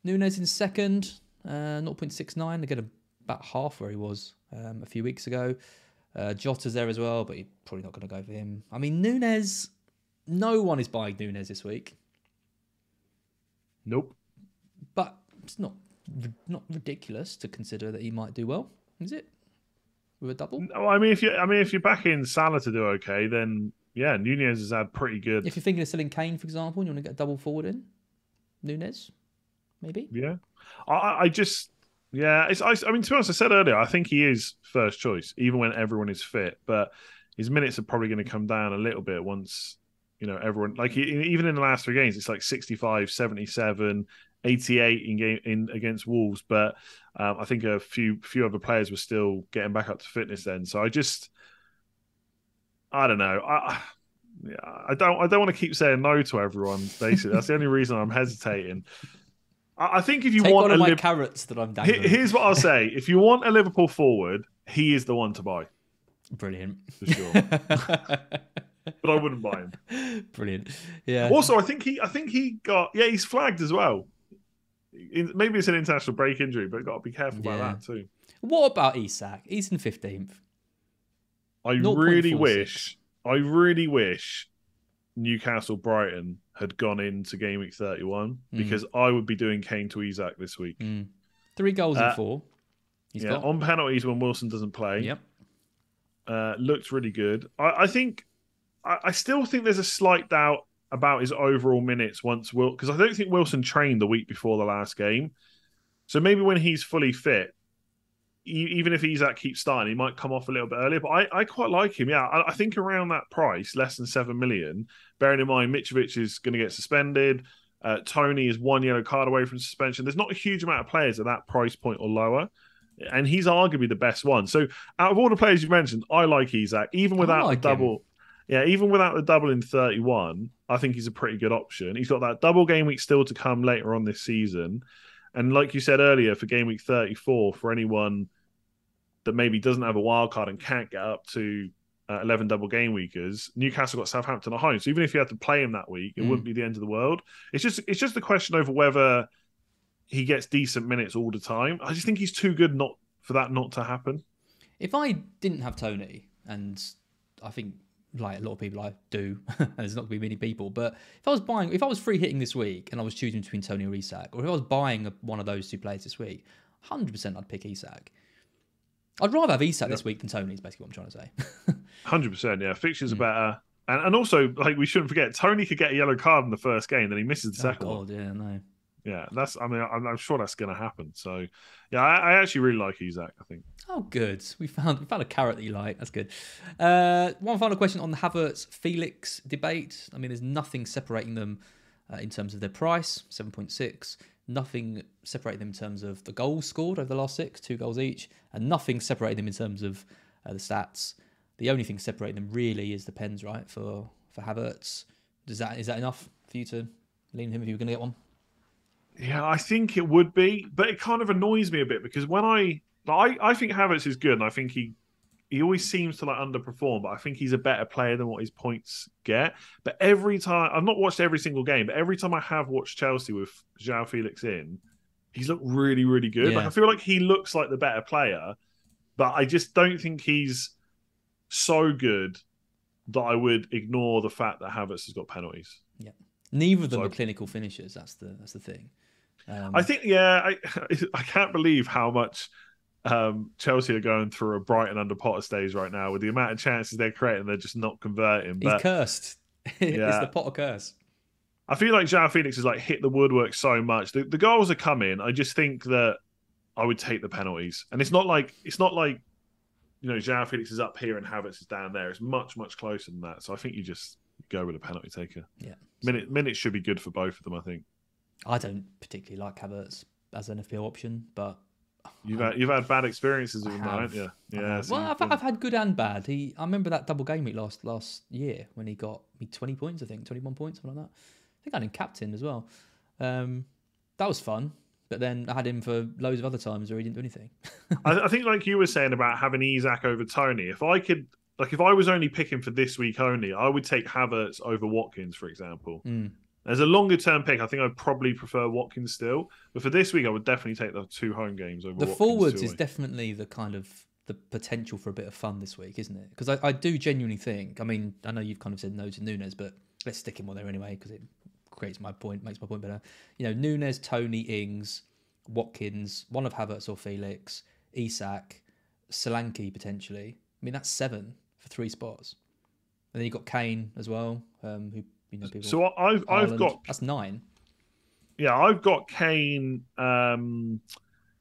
Núñez in second, uh, 0.69. Again, about half where he was um, a few weeks ago. Uh, Jota's there as well, but you're probably not going to go for him. I mean, Núñez, no one is buying Núñez this week, Nope. but it's not not ridiculous to consider that he might do well, is it? With a double? No, I mean if you I mean if you're back in Salah to do okay, then yeah, Núñez has had pretty good. If you're thinking of selling Kane, for example, and you want to get a double forward in, Núñez, maybe. Yeah, I, I just yeah, it's I, I mean to be honest, I said earlier, I think he is first choice, even when everyone is fit. But his minutes are probably going to come down a little bit once you know everyone like even in the last three games, it's like 65, 77, 88 in game in against Wolves. But um, I think a few few other players were still getting back up to fitness then. So I just I don't know. I yeah, I don't I don't want to keep saying no to everyone. Basically, that's the only reason I'm hesitating. I, think if you Take want one a of my carrots that I'm dangling. here's what I'll say: if you want a Liverpool forward, he is the one to buy Brilliant. for sure. but I wouldn't buy him. Brilliant. Yeah. Also, I think he I think he got yeah he's flagged as well. In- Maybe it's an international break injury, but got to be careful about Yeah. that too. What about Isak? He's in 15th. I 0.46. really wish, I really wish Newcastle Brighton had gone into game week 31 Mm. because I would be doing Kane to Isak this week. Mm. Three goals Uh, in four. He's yeah, got. on penalties when Wilson doesn't play. Yep. Uh, looked really good. I, I think, I, I still think there's a slight doubt about his overall minutes once Will, because I don't think Wilson trained the week before the last game. So maybe when he's fully fit, even if Isak keeps starting, he might come off a little bit earlier. But I, I quite like him. Yeah, I, I think around that price, less than seven million. Bearing in mind Mitrovic is going to get suspended. Uh, Toney is one yellow card away from suspension. There's not a huge amount of players at that price point or lower, and he's arguably the best one. So out of all the players you mentioned, I like Isak, even without like the him. double. Yeah, even without the double in 31, I think he's a pretty good option. He's got that double game week still to come later on this season. And like you said earlier, for game week 34, for anyone that maybe doesn't have a wild card and can't get up to uh, 11 double game weekers, Newcastle got Southampton at home. So even if you had to play him that week, it Mm. wouldn't be the end of the world. It's just it's just a question over whether he gets decent minutes all the time. I just think he's too good not for that not to happen. If I didn't have Toney, and I think like a lot of people I do, and there's not going to be many people, but if I was buying, if I was free hitting this week and I was choosing between Toney or Isak, or if I was buying a, one of those two players this week, 100% I'd pick Isak. I'd rather have Isak this week than Toney, is basically what I'm trying to say. Hundred percent, yeah. Fixtures Mm. are better, and and also like we shouldn't forget, Toney could get a yellow card in the first game, then he misses the oh, second one. God, yeah, no. Yeah, that's. I mean, I'm, I'm sure that's going to happen. So, yeah, I, I actually really like Isak. I think. Oh, good. We found we found a carrot that you like. That's good. Uh, one final question on the Havertz Felix debate. I mean, there's nothing separating them uh, in terms of their price, seven point six. Nothing separating them in terms of the goals scored over the last six, two goals each, and nothing separating them in terms of uh, the stats. The only thing separating them really is the pens, right? For for Havertz, does that is that enough for you to lean him if you were going to get one? Yeah, I think it would be, but it kind of annoys me a bit because when I, I, I think Havertz is good, and I think he, he always seems to like underperform, but I think he's a better player than what his points get. But every time I've not watched every single game, but every time I have watched Chelsea with João Felix in, he's looked really, really good. Like I feel like he looks like the better player, but I just don't think he's so good that I would ignore the fact that Havertz has got penalties. Yeah. Neither of them So- are clinical finishers. That's the that's the thing. Um, I think, yeah, I I can't believe how much um, Chelsea are going through a Brighton under Potter stage right now with the amount of chances they're creating, they're just not converting. he's But cursed. it's the Potter curse. I feel like João Felix has like hit the woodwork so much. The, the goals are coming. I just think that I would take the penalties, and it's not like it's not like you know, João Felix is up here and Havertz is down there. It's much, much closer than that. So I think you just go with a penalty taker. Yeah. Minute minutes should be good for both of them, I think. I don't particularly like Havertz as an FPL option, but You've had you've had bad experiences with him, have. haven't you? Yeah. well, I've, I've had good and bad. He, I remember that double game week last last year when he got me twenty points. I think twenty one points, something like that. I think I had him captain as well. Um, that was fun. But then I had him for loads of other times where he didn't do anything. I, I think, like you were saying about having Isak over Toney, if I could, like, if I was only picking for this week only, I would take Havertz over Watkins, for example. Mm. As a longer term pick, I think I'd probably prefer Watkins still. But for this week, I would definitely take the two home games over The Watkins forwards is definitely the kind of the potential for a bit of fun this week, isn't it? Because I, I do genuinely think. I mean, I know you've kind of said no to Núñez, but let's stick him on there anyway because it creates my point, makes my point better. You know, Núñez, Toney, Ings, Watkins, one of Havertz or Felix, Isak, Solanke potentially. I mean, that's seven for three spots. And then you've got Kane as well, um, who you know people. So I've I've got that's nine. yeah, I've got Kane. Um,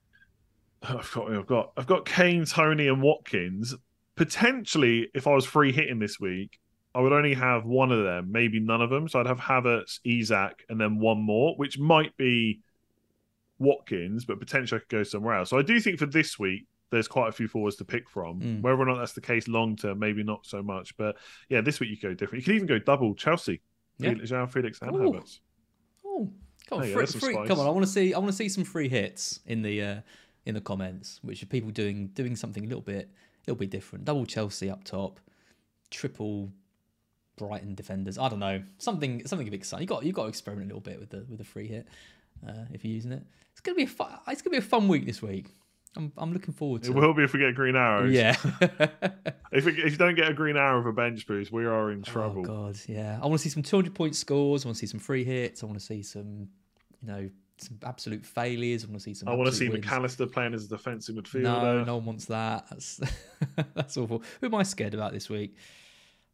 I've got I've got I've got Kane, Toney, and Watkins. Potentially, if I was free hitting this week, I would only have one of them, maybe none of them. So I'd have Havertz, Isak, and then one more, which might be Watkins, but potentially I could go somewhere else. So I do think for this week, there's quite a few forwards to pick from. Mm. Whether or not that's the case long term, maybe not so much. But yeah, this week you go different. You could even go double Chelsea, Yeah. João Felix, and Ooh. Havertz. Oh, come on, free, free, come on! I want to see. I want to see some free hits in the uh, in the comments, which are people doing doing something a little bit a little bit different. Double Chelsea up top, triple Brighton defenders. I don't know something something a bit exciting. You got you got to experiment a little bit with the with the free hit uh, if you're using it. It's gonna be a fun, it's gonna be a fun week this week. I'm I'm looking forward to. It It will be if we get green arrows. Yeah. If, it, if you don't get a green arrow of a bench boost, we are in oh, trouble. Oh god, yeah. I want to see some 200 point scores. I want to see some free hits. I want to see some, you know, some absolute failures. I want to see some. I want to see wins. Mac Allister playing as a defensive midfielder. no no one wants that. That's that's awful. Who am I scared about this week?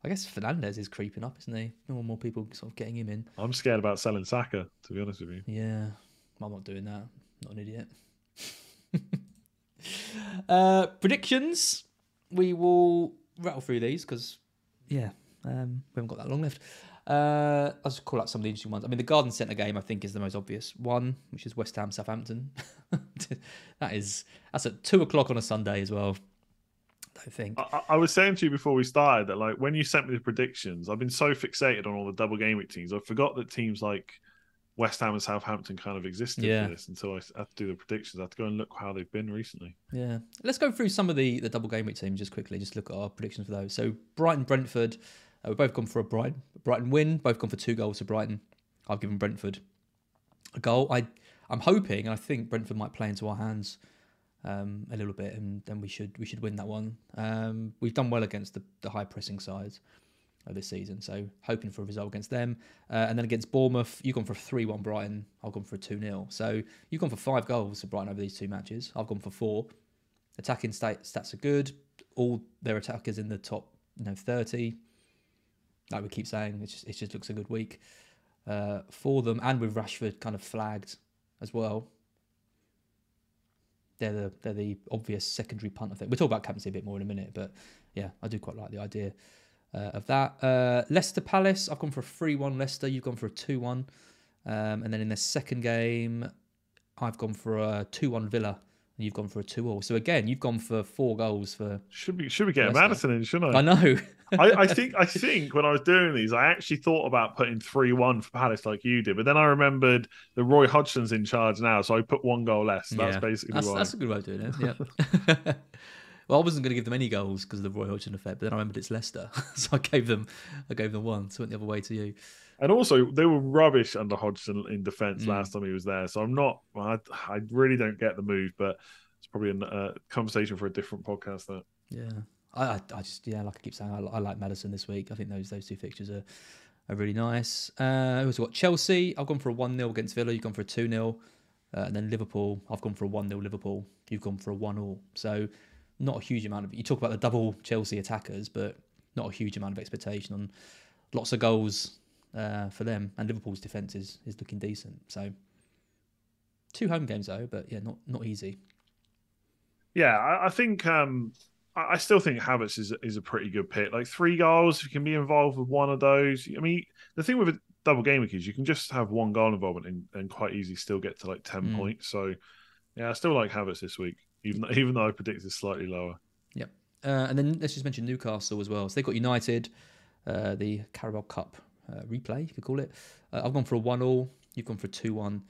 I guess Fernandes is creeping up, isn't he? More and more people sort of getting him in. I'm scared about selling Saka, to be honest with you. Yeah, I'm not doing that. Not an idiot. uh, predictions. We will rattle through these because, yeah, um, we haven't got that long left. Uh, I'll just call out some of the interesting ones. I mean, the Garden Centre game I think is the most obvious one, which is West Ham Southampton. that is that's at two o'clock on a Sunday as well. I think. I, I- was saying to you before we started that, like, when you sent me the predictions, I've been so fixated on all the double game week teams. I forgot that teams like West Ham and Southampton kind of existed Yeah. for this until I had to do the predictions. I had to go and look how they've been recently. Yeah. Let's go through some of the, the double game week teams just quickly, just look at our predictions for those. So Brighton Brentford, uh, we've both gone for a Brighton Brighton win, both gone for two goals to Brighton. I've given Brentford a goal. I I'm hoping and I think Brentford might play into our hands um, a little bit and then we should we should win that one. Um, we've done well against the, the high pressing sides of this season, so hoping for a result against them. Uh, and then against Bournemouth, you've gone for a 3 1 Brighton, I've gone for a 2 0. So you've gone for five goals for Brighton over these two matches. I've gone for four. Attacking stat, stats are good. All their attackers in the top, you know, 30. Like we keep saying, it just, it just looks a good week uh, for them. And with Rashford kind of flagged as well. They're the they're the obvious secondary punt. I think we'll talk about captaincy a bit more in a minute, but yeah, I do quite like the idea uh, of that. Uh, Leicester Palace, I've gone for a three-one Leicester. You've gone for a two-one, um, and then in the second game, I've gone for a two-one Villa, and you've gone for a two-all. So again, you've gone for four goals for. Should we, should getting Leicester. Maddison in, shouldn't I? I know. I, I think I think when I was doing these, I actually thought about putting three one for Palace like you did, but then I remembered that Roy Hodgson's in charge now, so I put one goal less. That's Yeah. basically that's, why. that's a good way of doing it. Yeah. well, I wasn't going to give them any goals because of the Roy Hodgson effect, but then I remembered it's Leicester, so I gave them, I gave them one. So it went the other way to you. And also, they were rubbish under Hodgson in defence Mm. last time he was there. So I'm not. I, I really don't get the move, but it's probably a uh, conversation for a different podcast. That Yeah, I, I, just yeah, like I keep saying, I, I like Maddison this week. I think those those two fixtures are, are really nice. Uh, also got Chelsea. I've gone for a one 0 against Villa. You've gone for a two 0 uh, and then Liverpool. I've gone for a one 0 Liverpool. You've gone for a one all. So not a huge amount of. You talk about the double Chelsea attackers, but not a huge amount of expectation on lots of goals uh, for them. And Liverpool's defense is is looking decent. So two home games though, but yeah, not not easy. yeah, I, I think um, I still think Havertz is is a pretty good pick. Like three goals, if you can be involved with one of those. I mean, the thing with a double game week is you can just have one goal involvement and, and quite easily still get to like ten Mm. points. So yeah, I still like Havertz this week, even even though I predicted slightly lower. Yep. Uh, and then let's just mention Newcastle as well. So they've got United, uh, the Carabao Cup uh, replay, you could call it. Uh, I've gone for a 1 all. You've gone for a 2 1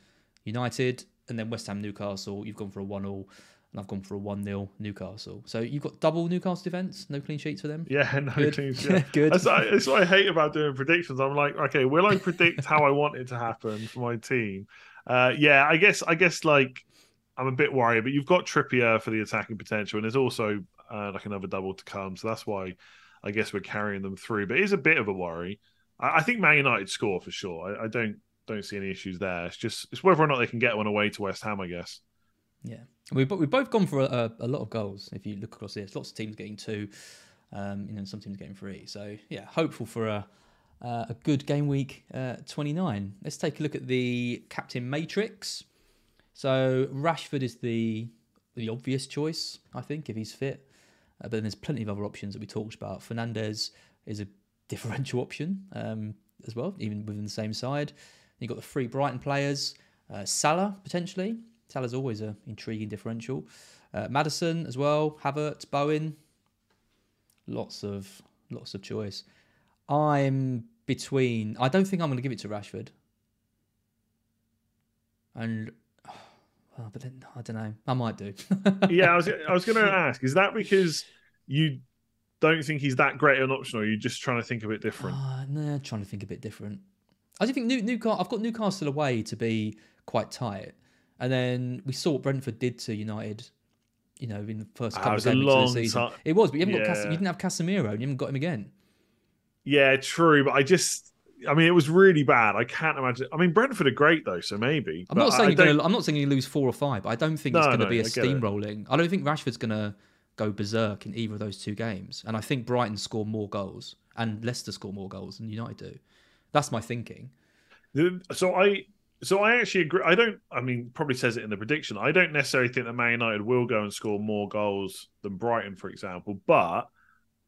United. And then West Ham Newcastle, you've gone for a 1 all. And I've gone for a 1 0 Newcastle. So you've got double Newcastle defence, no clean sheets for them. Yeah, no Good. clean sheet. Good. That's, I- that's what I hate about doing predictions. I'm like, okay, will I predict how I want it to happen for my team? Uh, yeah, I guess I guess like I'm a bit worried, but you've got Trippier for the attacking potential, and there's also uh, like another double to come. So that's why I guess we're carrying them through. But it is a bit of a worry. I, I think Man United score for sure. I, I don't don't see any issues there. It's just it's whether or not they can get one away to West Ham. I guess. Yeah, we've we've both gone for a, a lot of goals. If you look across this, lots of teams getting two, um, you know, some teams getting three. So yeah, hopeful for a uh, a good game week uh, 29. Let's take a look at the captain matrix. So Rashford is the the obvious choice, I think, if he's fit. Uh, but then there's plenty of other options that we talked about. Fernandes is a differential option um, as well, even within the same side. You've got the three Brighton players. Uh, Salah potentially. Salah's always an intriguing differential. Uh, Maddison as well. Havertz, Bowen. Lots of lots of choice. I'm between. I don't think I'm going to give it to Rashford. And, well, but then I don't know. I might do. yeah, I was I was going to ask, is that because you don't think he's that great an option, or are you just trying to think a bit different? Uh, no, trying to think a bit different. I do think New, Newcastle. I've got Newcastle away to be quite tight, and then we saw what Brentford did to United. You know, in the first Ah, couple of games of the season, ti- it was. But you haven't got Cas- you didn't have Casemiro, and you haven't got him again. Yeah, true, but I just, I mean, it was really bad. I can't imagine. I mean, Brentford are great though, so maybe. I'm not saying you're gonna, I'm not saying you lose four or five, but I don't think it's going to no, be a I steamrolling. I don't think Rashford's going to go berserk in either of those two games, and I think Brighton score more goals and Leicester score more goals than United do. That's my thinking. So I, so I actually agree. I don't. I mean, probably says it in the prediction. I don't necessarily think that Man United will go and score more goals than Brighton, for example. But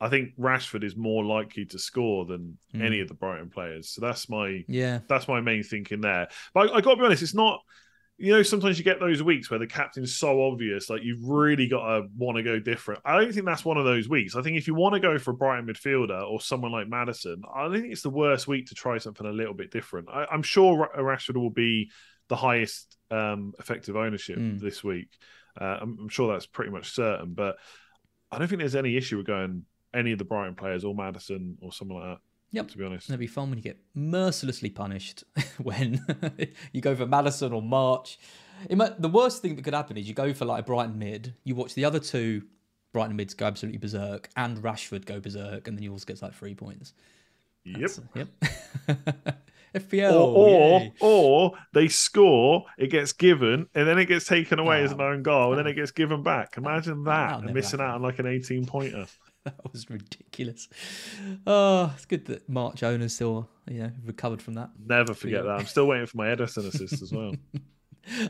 I think Rashford is more likely to score than Hmm. any of the Brighton players. So that's my Yeah, that's my main thinking there. But I, I got to be honest, it's not. You know, sometimes you get those weeks where the captain's so obvious, like you've really got to want to go different. I don't think that's one of those weeks. I think if you want to go for a Brighton midfielder or someone like Maddison, I think it's the worst week to try something a little bit different. I, I'm sure Rashford will be the highest um, effective ownership Mm. this week. Uh, I'm, I'm sure that's pretty much certain, but I don't think there's any issue with going any of the Brighton players or Maddison or someone like that. Yep. To be honest, It'll be fun when you get mercilessly punished when you go for Maddison or March. It might, the worst thing that could happen is you go for like a Brighton mid, you watch the other two Brighton mids go absolutely berserk, and Rashford go berserk, and then yours gets like three points. yep. That's- yep. FPL. or or, or they score, it gets given, and then it gets taken away as oh. an Oh, own goal, and then oh. it gets given back. Imagine that, and missing out on like an 18 pointer. that was ridiculous. Oh, it's good that March owners still, you know, recovered from that. Never forget that. I'm still waiting for my Ederson assist as well.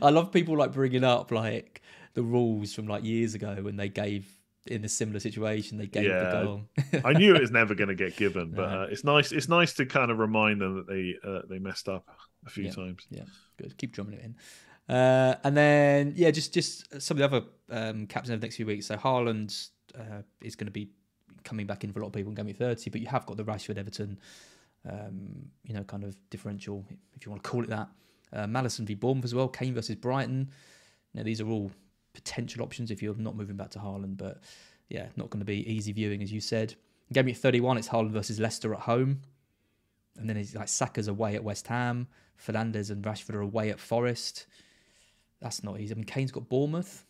I love people like bringing up like the rules from like years ago when they gave in a similar situation they gave Yeah. the goal. I knew it was never going to get given, but uh, it's nice. It's nice to kind of remind them that they uh, they messed up a few Yeah. times. yeah, good. Keep drumming it in. Uh, and then yeah, just just some of the other um, captains over the next few weeks. So Haaland uh, is going to be coming back in for a lot of people in game week thirty, but you have got the Rashford Everton, um, you know, kind of differential if you want to call it that. Uh, v Bournemouth as well. Kane versus Brighton. Now these are all potential options if you're not moving back to Haaland, but yeah, not going to be easy viewing as you said. Game week thirty one, it's Haaland versus Leicester at home, and then it's like Saka's away at West Ham. Fernandes and Rashford are away at Forest. That's not easy. I mean, Kane's got Bournemouth.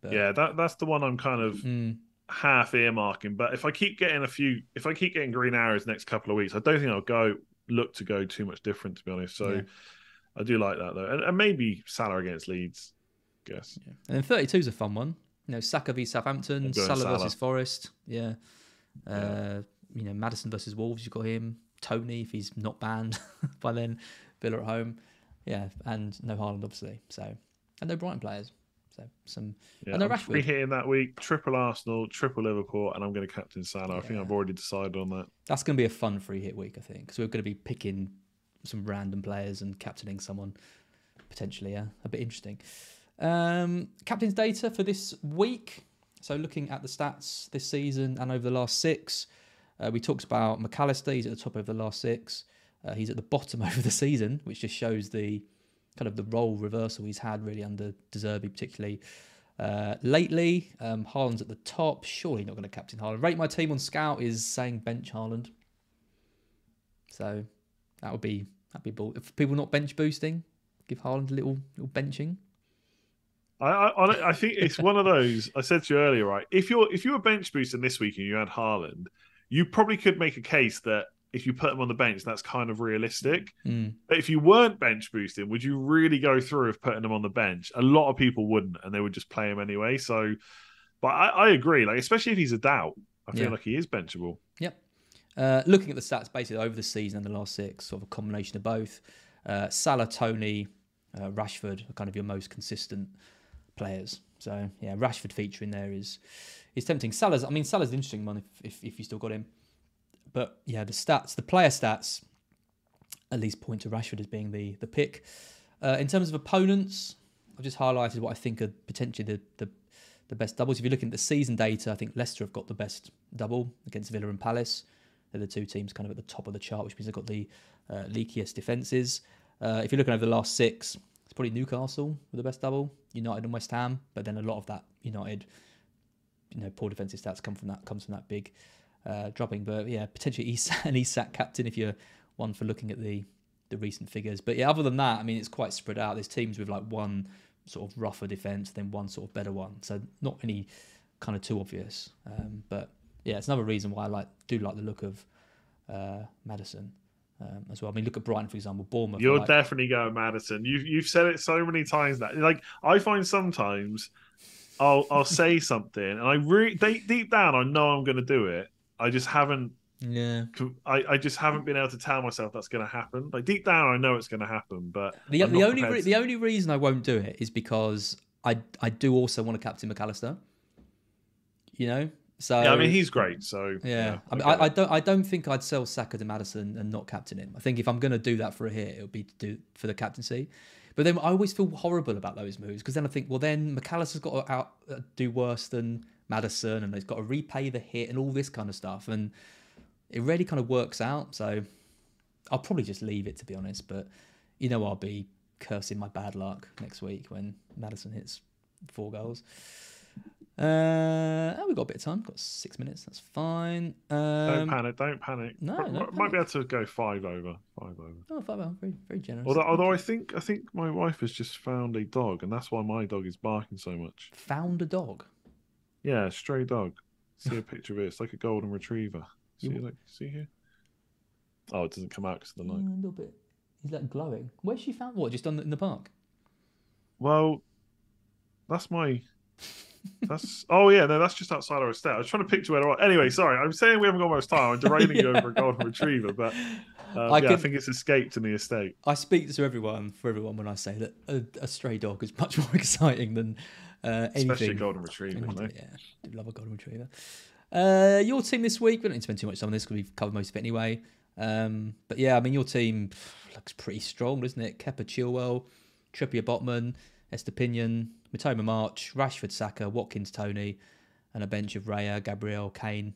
But, Yeah, that that's the one I'm kind of Mm, half earmarking. But if I keep getting a few, if I keep getting green arrows next couple of weeks, I don't think I'll go look to go too much different. To be honest, so Yeah. I do like that though, and, and maybe Salah against Leeds. I guess. yeah. And then 32 is a fun one. You know, Saka v Southampton, Salah, Salah. versus Forest. Yeah. Uh, You know, Maddison versus Wolves, you've got him. Toney, if he's not banned by then. Villa at home. Yeah. And no Haaland, obviously. So, and no Brighton players. So some Yeah, and I'm hitting that week. Triple Arsenal, triple Liverpool, and I'm going to captain Salah. I think I've already decided on that. That's going to be a fun free hit week, I think, because we're going to be picking some random players and captaining someone potentially. Yeah, a bit interesting. Um, captain's data for this week. So looking at the stats this season and over the last six, uh, we talked about Mac Allister. He's at the top of the last six. Uh, he's at the bottom over the season, which just shows the kind of the role reversal he's had really under De Zerbi particularly. Uh, lately, um, Haaland's at the top. Surely not going to captain Haaland. Rate my team on Scout is saying bench Haaland. So that would be that'd be bull. If people not bench boosting, give Haaland a little little benching. I, I I think it's one of those. I said to you earlier, right? If you're if you were bench boosting this week and you had Haaland, you probably could make a case that if you put them on the bench, that's kind of realistic. Mm. But if you weren't bench boosting, would you really go through with putting them on the bench? A lot of people wouldn't, and they would just play him anyway. So, but I, I agree. Like especially if he's a doubt, I feel Yeah. like he is benchable. Yep. Uh, looking at the stats basically over the season and the last six, sort of a combination of both. Uh, Salah, Toney, uh, Rashford are kind of your most consistent players. So yeah, Rashford featuring there is is tempting. Salah's, I mean, Salah's an interesting one if, if if you still got him. But yeah, the stats, the player stats, at least point to Rashford as being the the pick. Uh, in terms of opponents, I've just highlighted what I think are potentially the, the the best doubles. If you're looking at the season data, I think Leicester have got the best double against Villa and Palace. They're the two teams kind of at the top of the chart, which means they've got the uh, leakiest defences. Uh, if you're looking over the last six, it's probably Newcastle with the best double, United and West Ham. But then a lot of that United, you know, poor defensive stats come from that comes from that big uh, dropping. But yeah, potentially an Isak captain if you're one for looking at the the recent figures. But yeah, other than that, I mean, it's quite spread out. There's teams with like one sort of rougher defense, then one sort of better one. So not any kind of too obvious. Um, but yeah, it's another reason why I like do like the look of uh, Maddison um, as well. I mean, look at Brighton for example. Bournemouth. You're like- definitely going Maddison. You've you've said it so many times that like I find sometimes I'll I'll say something and I really deep, deep down I know I'm going to do it. I just haven't. yeah. I, I just haven't been able to tell myself that's going to happen. Like deep down, I know it's going to happen, but The, the only re- the only reason I won't do it is because I I do also want to captain Mac Allister. You know, so yeah, I mean he's great. So Yeah, I, mean, I, I don't. I don't think I'd sell Saka to Maddison and not captain him. I think if I'm going to do that for a hit, it would be to do for the captaincy. But then I always feel horrible about those moves because then I think, well, then Mac Allister's got to out, uh, do worse than Maddison, and he's got to repay the hit and all this kind of stuff, and it really kind of works out. So I'll probably just leave it to be honest. But you know, I'll be cursing my bad luck next week when Maddison hits four goals. Uh, oh, we've got a bit of time. Got six minutes. That's fine. Don't Um, panic. Don't panic. no, Might- no might panic. be able to go five over. Five over. oh, five over. very, very generous. Although, although I think I think my wife has just found a dog, and that's why my dog is barking so much. Found a dog. Yeah, stray dog. See a picture of it. It's like a golden retriever. See, You- like, see here. Oh, it doesn't come out because of the light. Yeah, a little bit. He's like glowing. Where's she found? What? Just on the, in the park? Well, that's my. That's oh yeah no that's just outside our estate. I was trying to picture where it was. Anyway, sorry, I'm saying we haven't got much time. I'm derailing you over a golden retriever, but um, I yeah, I think it's escaped in the estate. I speak to everyone for everyone when I say that a, a stray dog is much more exciting than uh, anything. Especially a golden retriever. Anything-? Yeah, do love a golden retriever. Uh, your team this week. We don't need to spend too much time on this because we've covered most of it anyway. Um, but yeah, I mean, your team looks pretty strong, doesn't it? Kepa, Chilwell, Trippier, Botman, Estupiñán, Mitoma, March, Rashford, Saka, Watkins, Toney, and a bench of Raya, Gabriel, Kane,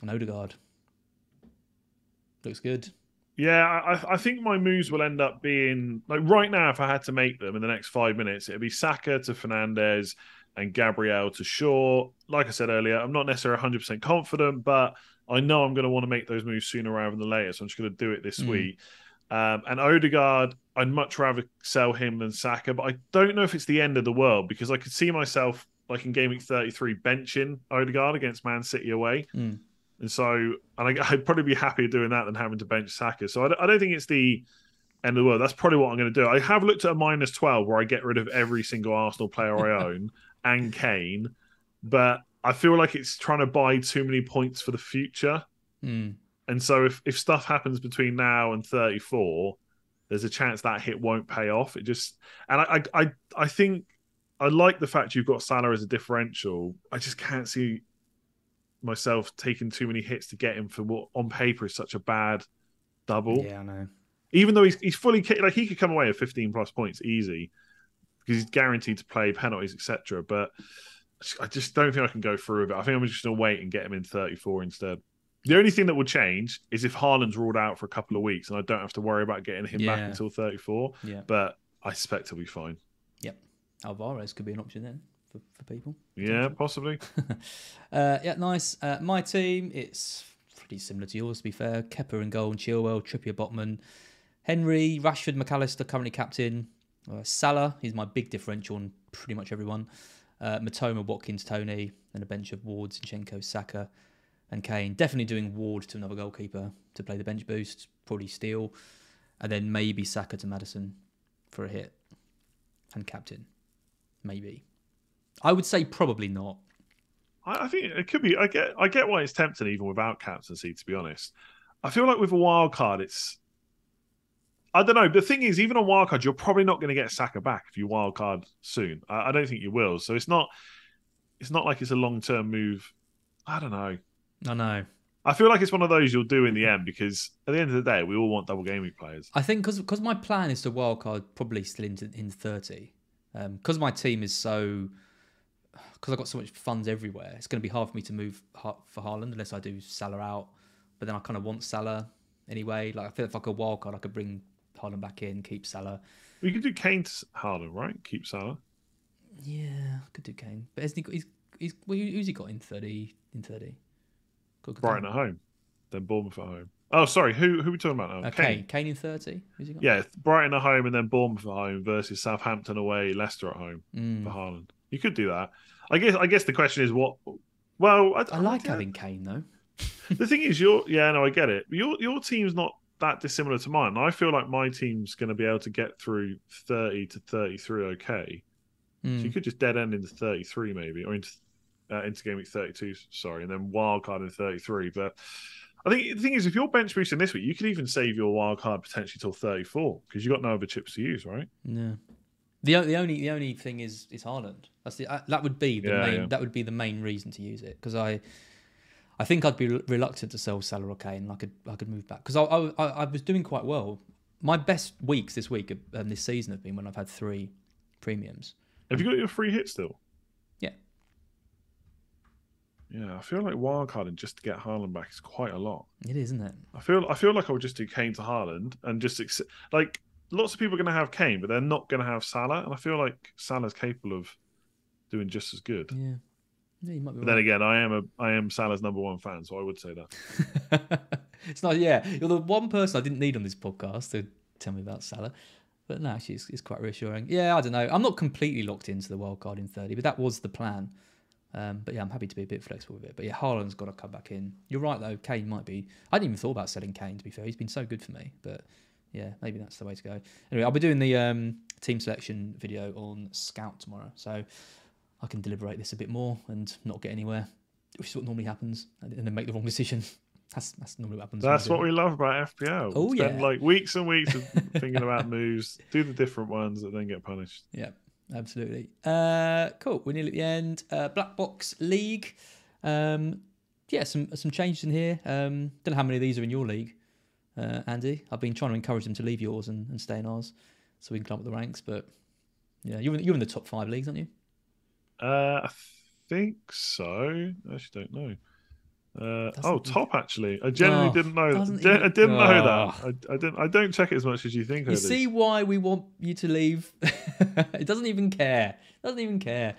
and Odegaard. Looks good. Yeah, I, I think my moves will end up being like right now. If I had to make them in the next five minutes, it'd be Saka to Fernandes and Gabriel to Shaw. Like I said earlier, I'm not necessarily 100 percent confident, but I know I'm going to want to make those moves sooner rather than later. So I'm just going to do it this Mm. week. Um, and Odegaard, I'd much rather sell him than Saka, but I don't know if it's the end of the world because I could see myself like in game week 33 benching Odegaard against Man City away. Mm. And so, and I, I'd probably be happier doing that than having to bench Saka. So I, don't- I don't think it's the end of the world. That's probably what I'm going to do. I have looked at a minus 12 where I get rid of every single Arsenal player I own and Kane, but I feel like it's trying to buy too many points for the future. Mm. And so if, if stuff happens between now and 34, there's a chance that hit won't pay off. It just, and I, I, I, I think I like the fact you've got Salah as a differential. I just can't see myself taking too many hits to get him for what on paper is such a bad double. Yeah, I know. Even though he's he's fully like he could come away with 15 plus points easy because he's guaranteed to play penalties, etc. But I just don't think I can go through with it. I think I'm just going to wait and get him in 34 instead. The only thing that will change is if Haaland's ruled out for a couple of weeks and I don't have to worry about getting him back until 34. Yeah. But I suspect he'll be fine. Yep. Alvarez could be an option then for, for people. Yeah, possibly. Uh, yeah, nice. Uh, my team, it's pretty similar to yours, to be fair. Kepa and goal, and Chilwell, Trippier, Botman, Henry, Rashford, Mac Allister, currently captain. Uh, Salah, he's my big differential on pretty much everyone. Uh, Mitoma, Watkins, Toney, and a bench of Ward, Zinchenko, Saka, and Kane. Definitely doing Ward to another goalkeeper to play the bench boost, probably Steele, and then maybe Saka to Maddison for a hit and captain. Maybe. I would say probably not. I, I think it could be. I get. I get why it's tempting even without captaincy. To be honest, I feel like with a wild card, it's. I don't know. The thing is, even on wild card, you're probably not going to get Saka back if you wild card soon. I, I don't think you will. So it's not. It's not like it's a long term move. I don't know. I know. I feel like it's one of those you'll do in the end because at the end of the day, we all want double game week players. I think because my plan is to wildcard probably still into in thirty. Um, because my team is so because I've got so much funds everywhere, it's going to be hard for me to move Ha- for Haaland unless I do Salah out. But then I kind of want Salah anyway. Like I feel if I could wildcard, I could bring Haaland back in, keep Salah. We could do Kane to Haaland, right? Keep Salah. Yeah, I could do Kane, but hasn't he got, he's he's well, who's he got in thirty in thirty? Brighton at home, then Bournemouth at home. Oh, sorry. Who who are we talking about now? Uh, Kane. Kane in thirty. Who's he got? Yeah, Brighton at home and then Bournemouth at home versus Southampton away, Leicester at home Mm. for Haaland. You could do that. I guess. I guess the question is what. Well, I, I like yeah. having Kane though. The thing is, your yeah, no, I get it. Your your team's not that dissimilar to mine. I feel like my team's going to be able to get through thirty to thirty three. Okay, Mm. so you could just dead end into thirty three maybe, or into uh, into game week thirty two. Sorry, and then wild card in thirty three. But I think the thing is, if you're bench boosting this week, you could even save your wild card potentially till thirty four because you got no other chips to use, right? No. The, the only the only thing is is Haaland. That's the uh, that would be the Yeah, main yeah. that would be the main reason to use it because I I think I'd be reluctant to sell Salah or Kane. I could I could move back because I, I I was doing quite well. My best weeks this week um, this season have been when I've had three premiums. Have you got your free hit still? Yeah. Yeah, I feel like wildcarding just to get Haaland back is quite a lot. It is, isn't it? I feel I feel like I would just do Kane to Haaland and just ex- like lots of people are going to have Kane, but they're not going to have Salah, and I feel like Salah's capable of doing just as good. Yeah. Yeah, you might be But then again, I am a I am Salah's number one fan, so I would say that. it's not. Yeah, you're the one person I didn't need on this podcast to tell me about Salah. But no, actually, it's, it's quite reassuring. Yeah, I don't know. I'm not completely locked into the wild card in 30, but that was the plan. Um, but yeah, I'm happy to be a bit flexible with it. But yeah, Haaland's got to come back in. You're right though. Kane might be. I didn't even thought about selling Kane. To be fair, he's been so good for me. But yeah, maybe that's the way to go. Anyway, I'll be doing the um, team selection video on Scout tomorrow, so I can deliberate this a bit more and not get anywhere, which is what normally happens, and then make the wrong decision. That's that's normally what happens. That's what we love about FPL. Oh, Spend yeah. like weeks and weeks of thinking about moves, do the different ones that then get punished. Yeah, absolutely. Uh, cool. We're nearly at the end. Uh, Black Box League. Um, yeah, some some changes in here. Um, don't know how many of these are in your league, uh, Andy. I've been trying to encourage him to leave yours and, and stay in ours, so we can climb up the ranks. But yeah, you're in, you're in the top five leagues, aren't you? Uh, I think so. I actually don't know. Uh, oh, top actually. I genuinely Oh, didn't know. doesn't I didn't know Oh. that. I, I didn't. I don't check it as much as you think. You see why we want you to leave? it doesn't even care. It Doesn't even care.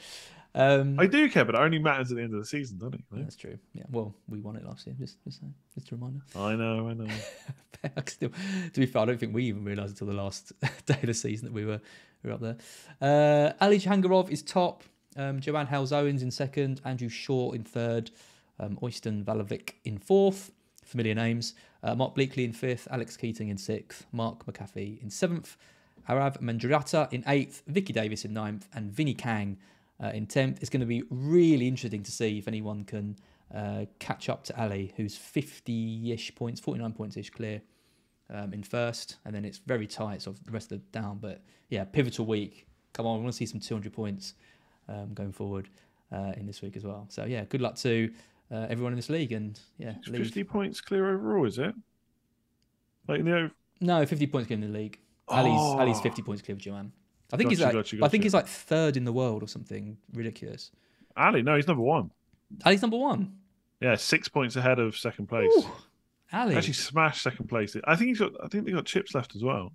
Um, I do care, but it only matters at the end of the season, doesn't it? that's true. Yeah. Well, we won it last year. Just, just, saying. just a reminder. I know. I know. I Still, to be fair, I don't think we even realised until the last day of the season that we were we were up there. Uh, Ali Jahangarov is top. Um, Joanne Hales Owens in second. Andrew Shaw in third. Um, Oyston Valavic in fourth. Familiar names. Uh, Mark Bleakley in fifth. Alex Keating in sixth. Mark McAfee in seventh. Arav Mandrata in eighth. Vicky Davis in ninth. And Vinny Kang uh, in tenth. It's going to be really interesting to see if anyone can uh, catch up to Ali, who's 50-ish points, 49 points-ish clear um, in first, and then it's very tight, so the rest of the down. But yeah, pivotal week come on, we want to see some 200 points um, going forward uh, in this week as well. So yeah, good luck to uh, everyone in this league, and yeah, It's 50 points clear overall, is it? Like in the ov- no 50 points clear in the league. Ali's, Oh. Ali's 50 points clear of Joanne. I think he's like, gotcha, I think he's like third in the world or something ridiculous. Ali, no, he's number one. Ali's number one. Yeah, six points ahead of second place. Ooh, Ali, Actually, smashed second place. I think he's got. I think they got chips left as well.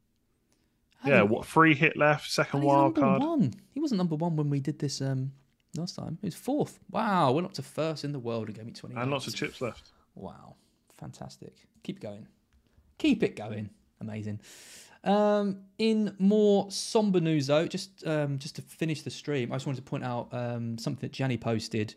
Ali- Yeah, what free hit left, second Ali's wild card. one. He wasn't number one when we did this um last time. He was fourth. Wow, went up to first in the world and gave me 20 and lots of chips left. Wow, fantastic. Keep going. Keep it going. Amazing. Um, in more somber news, though, just um, just to finish the stream, I just wanted to point out um, something that Janny posted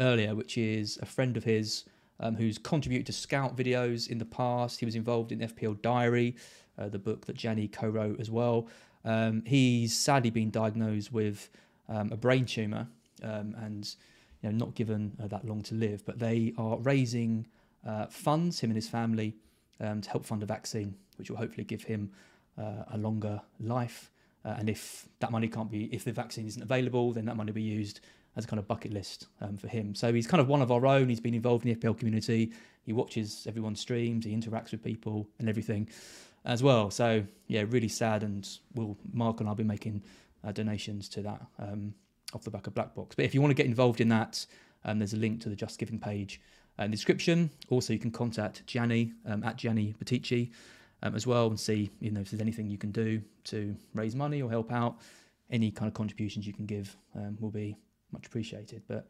earlier, which is a friend of his um, who's contributed to Scout videos in the past. He was involved in FPL Diary, uh, the book that Janny co-wrote as well. Um, he's sadly been diagnosed with um, a brain tumor um, and you know not given uh, that long to live. But they are raising uh, funds, him and his family, to help fund a vaccine, which will hopefully give him a longer life. Uh, and if that money can't be, if the vaccine isn't available, then that money will be used as a kind of bucket list um, for him. So he's kind of one of our own. He's been involved in the FPL community. He watches everyone's streams. He interacts with people and everything as well. So yeah, really sad. And we'll Mark and I'll be making uh, donations to that um, off the back of Black Box. But if you want to get involved in that, um, there's a link to the Just Giving page uh, in the description. Also, you can contact Gianni um, at Gianni Batici um, as well and see you know if there's anything you can do to raise money or help out. Any kind of contributions you can give um, will be much appreciated. But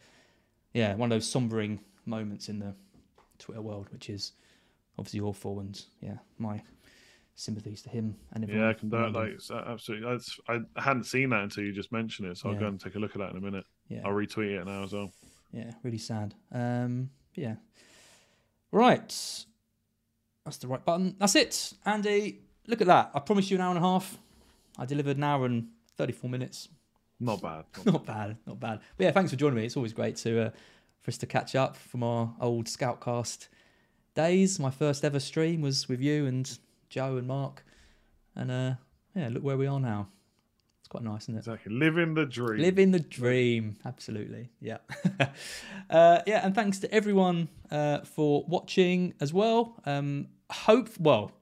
yeah, one of those sombering moments in the Twitter world, which is obviously awful. And yeah, my sympathies to him and everyone. Yeah, I can do it. around him. Like absolutely. That's, I hadn't seen that until you just mentioned it, so I'll Yeah. go and take a look at that in a minute. yeah. I'll retweet it now as well. Yeah, really sad. Um, yeah. Right. That's the right button. That's it. Andy, look at that. I promised you an hour and a half. I delivered an hour and 34 minutes. Not bad. Not Not bad, not bad. But yeah, thanks for joining me. It's always great to uh, for us to catch up from our old Scoutcast days. My first ever stream was with you and Joe and Mark. And uh, yeah, look where we are now. It's quite nice, isn't it? Exactly. Living the dream. Living the dream, absolutely. Yeah, uh, yeah, and thanks to everyone uh, for watching as well. Um, hope, well,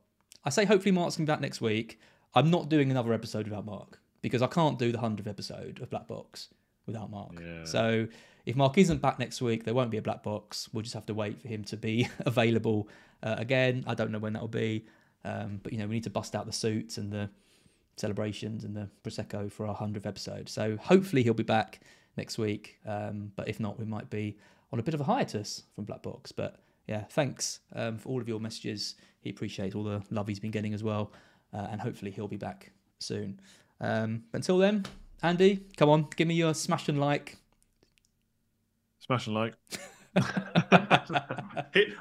I say hopefully Mark's gonna be back next week. I'm not doing another episode without Mark because I can't do the hundredth episode of Black Box without Mark. Yeah. So if Mark isn't back next week, there won't be a Black Box. We'll just have to wait for him to be available uh, again. I don't know when that will be, um, but you know we need to bust out the suits and the celebrations and the prosecco for our hundredth episode. So hopefully he'll be back next week. Um, but if not, we might be on a bit of a hiatus from Black Box. But yeah, thanks um, for all of your messages. He appreciates all the love he's been getting as well, uh, and hopefully he'll be back soon. Um, until then, Andy, come on, give me your smash and like. Smash and like.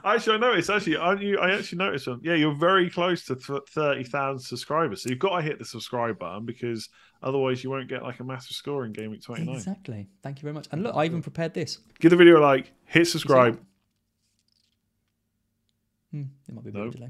Actually, I noticed. Actually, aren't you? I actually noticed. um, Yeah, you're very close to th- thirty thousand subscribers. So you've got to hit the subscribe button because otherwise you won't get like a massive score in Game Week twenty nine. Exactly. Thank you very much. And look, I even prepared this. Give the video a like. Hit subscribe. Hmm, it might be a bit No. of a delay.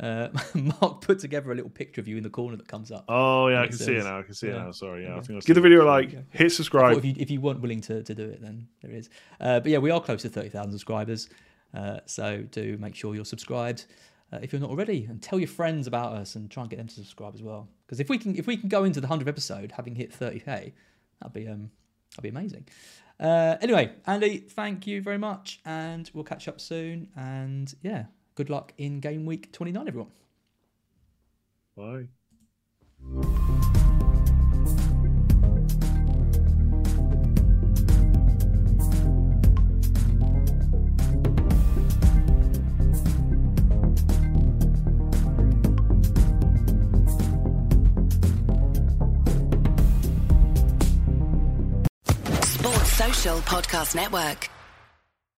Uh, Mark put together a little picture of you in the corner that comes up. Oh yeah, I Makes can see it now. I can see it now. Sorry, yeah. I think I Give the video a like, Hit subscribe. if you if you weren't willing to, to do it, then there is. Uh, but yeah, we are close to thirty thousand subscribers, uh, so do make sure you're subscribed uh, if you're not already, and tell your friends about us and try and get them to subscribe as well. Because if we can if we can go into the hundredth episode having hit thirty k, that'd be um that'd be amazing. Uh, anyway, Andy, thank you very much, and we'll catch up soon. And yeah, good luck in game week twenty nine, everyone. Bye. Sports Social Podcast Network.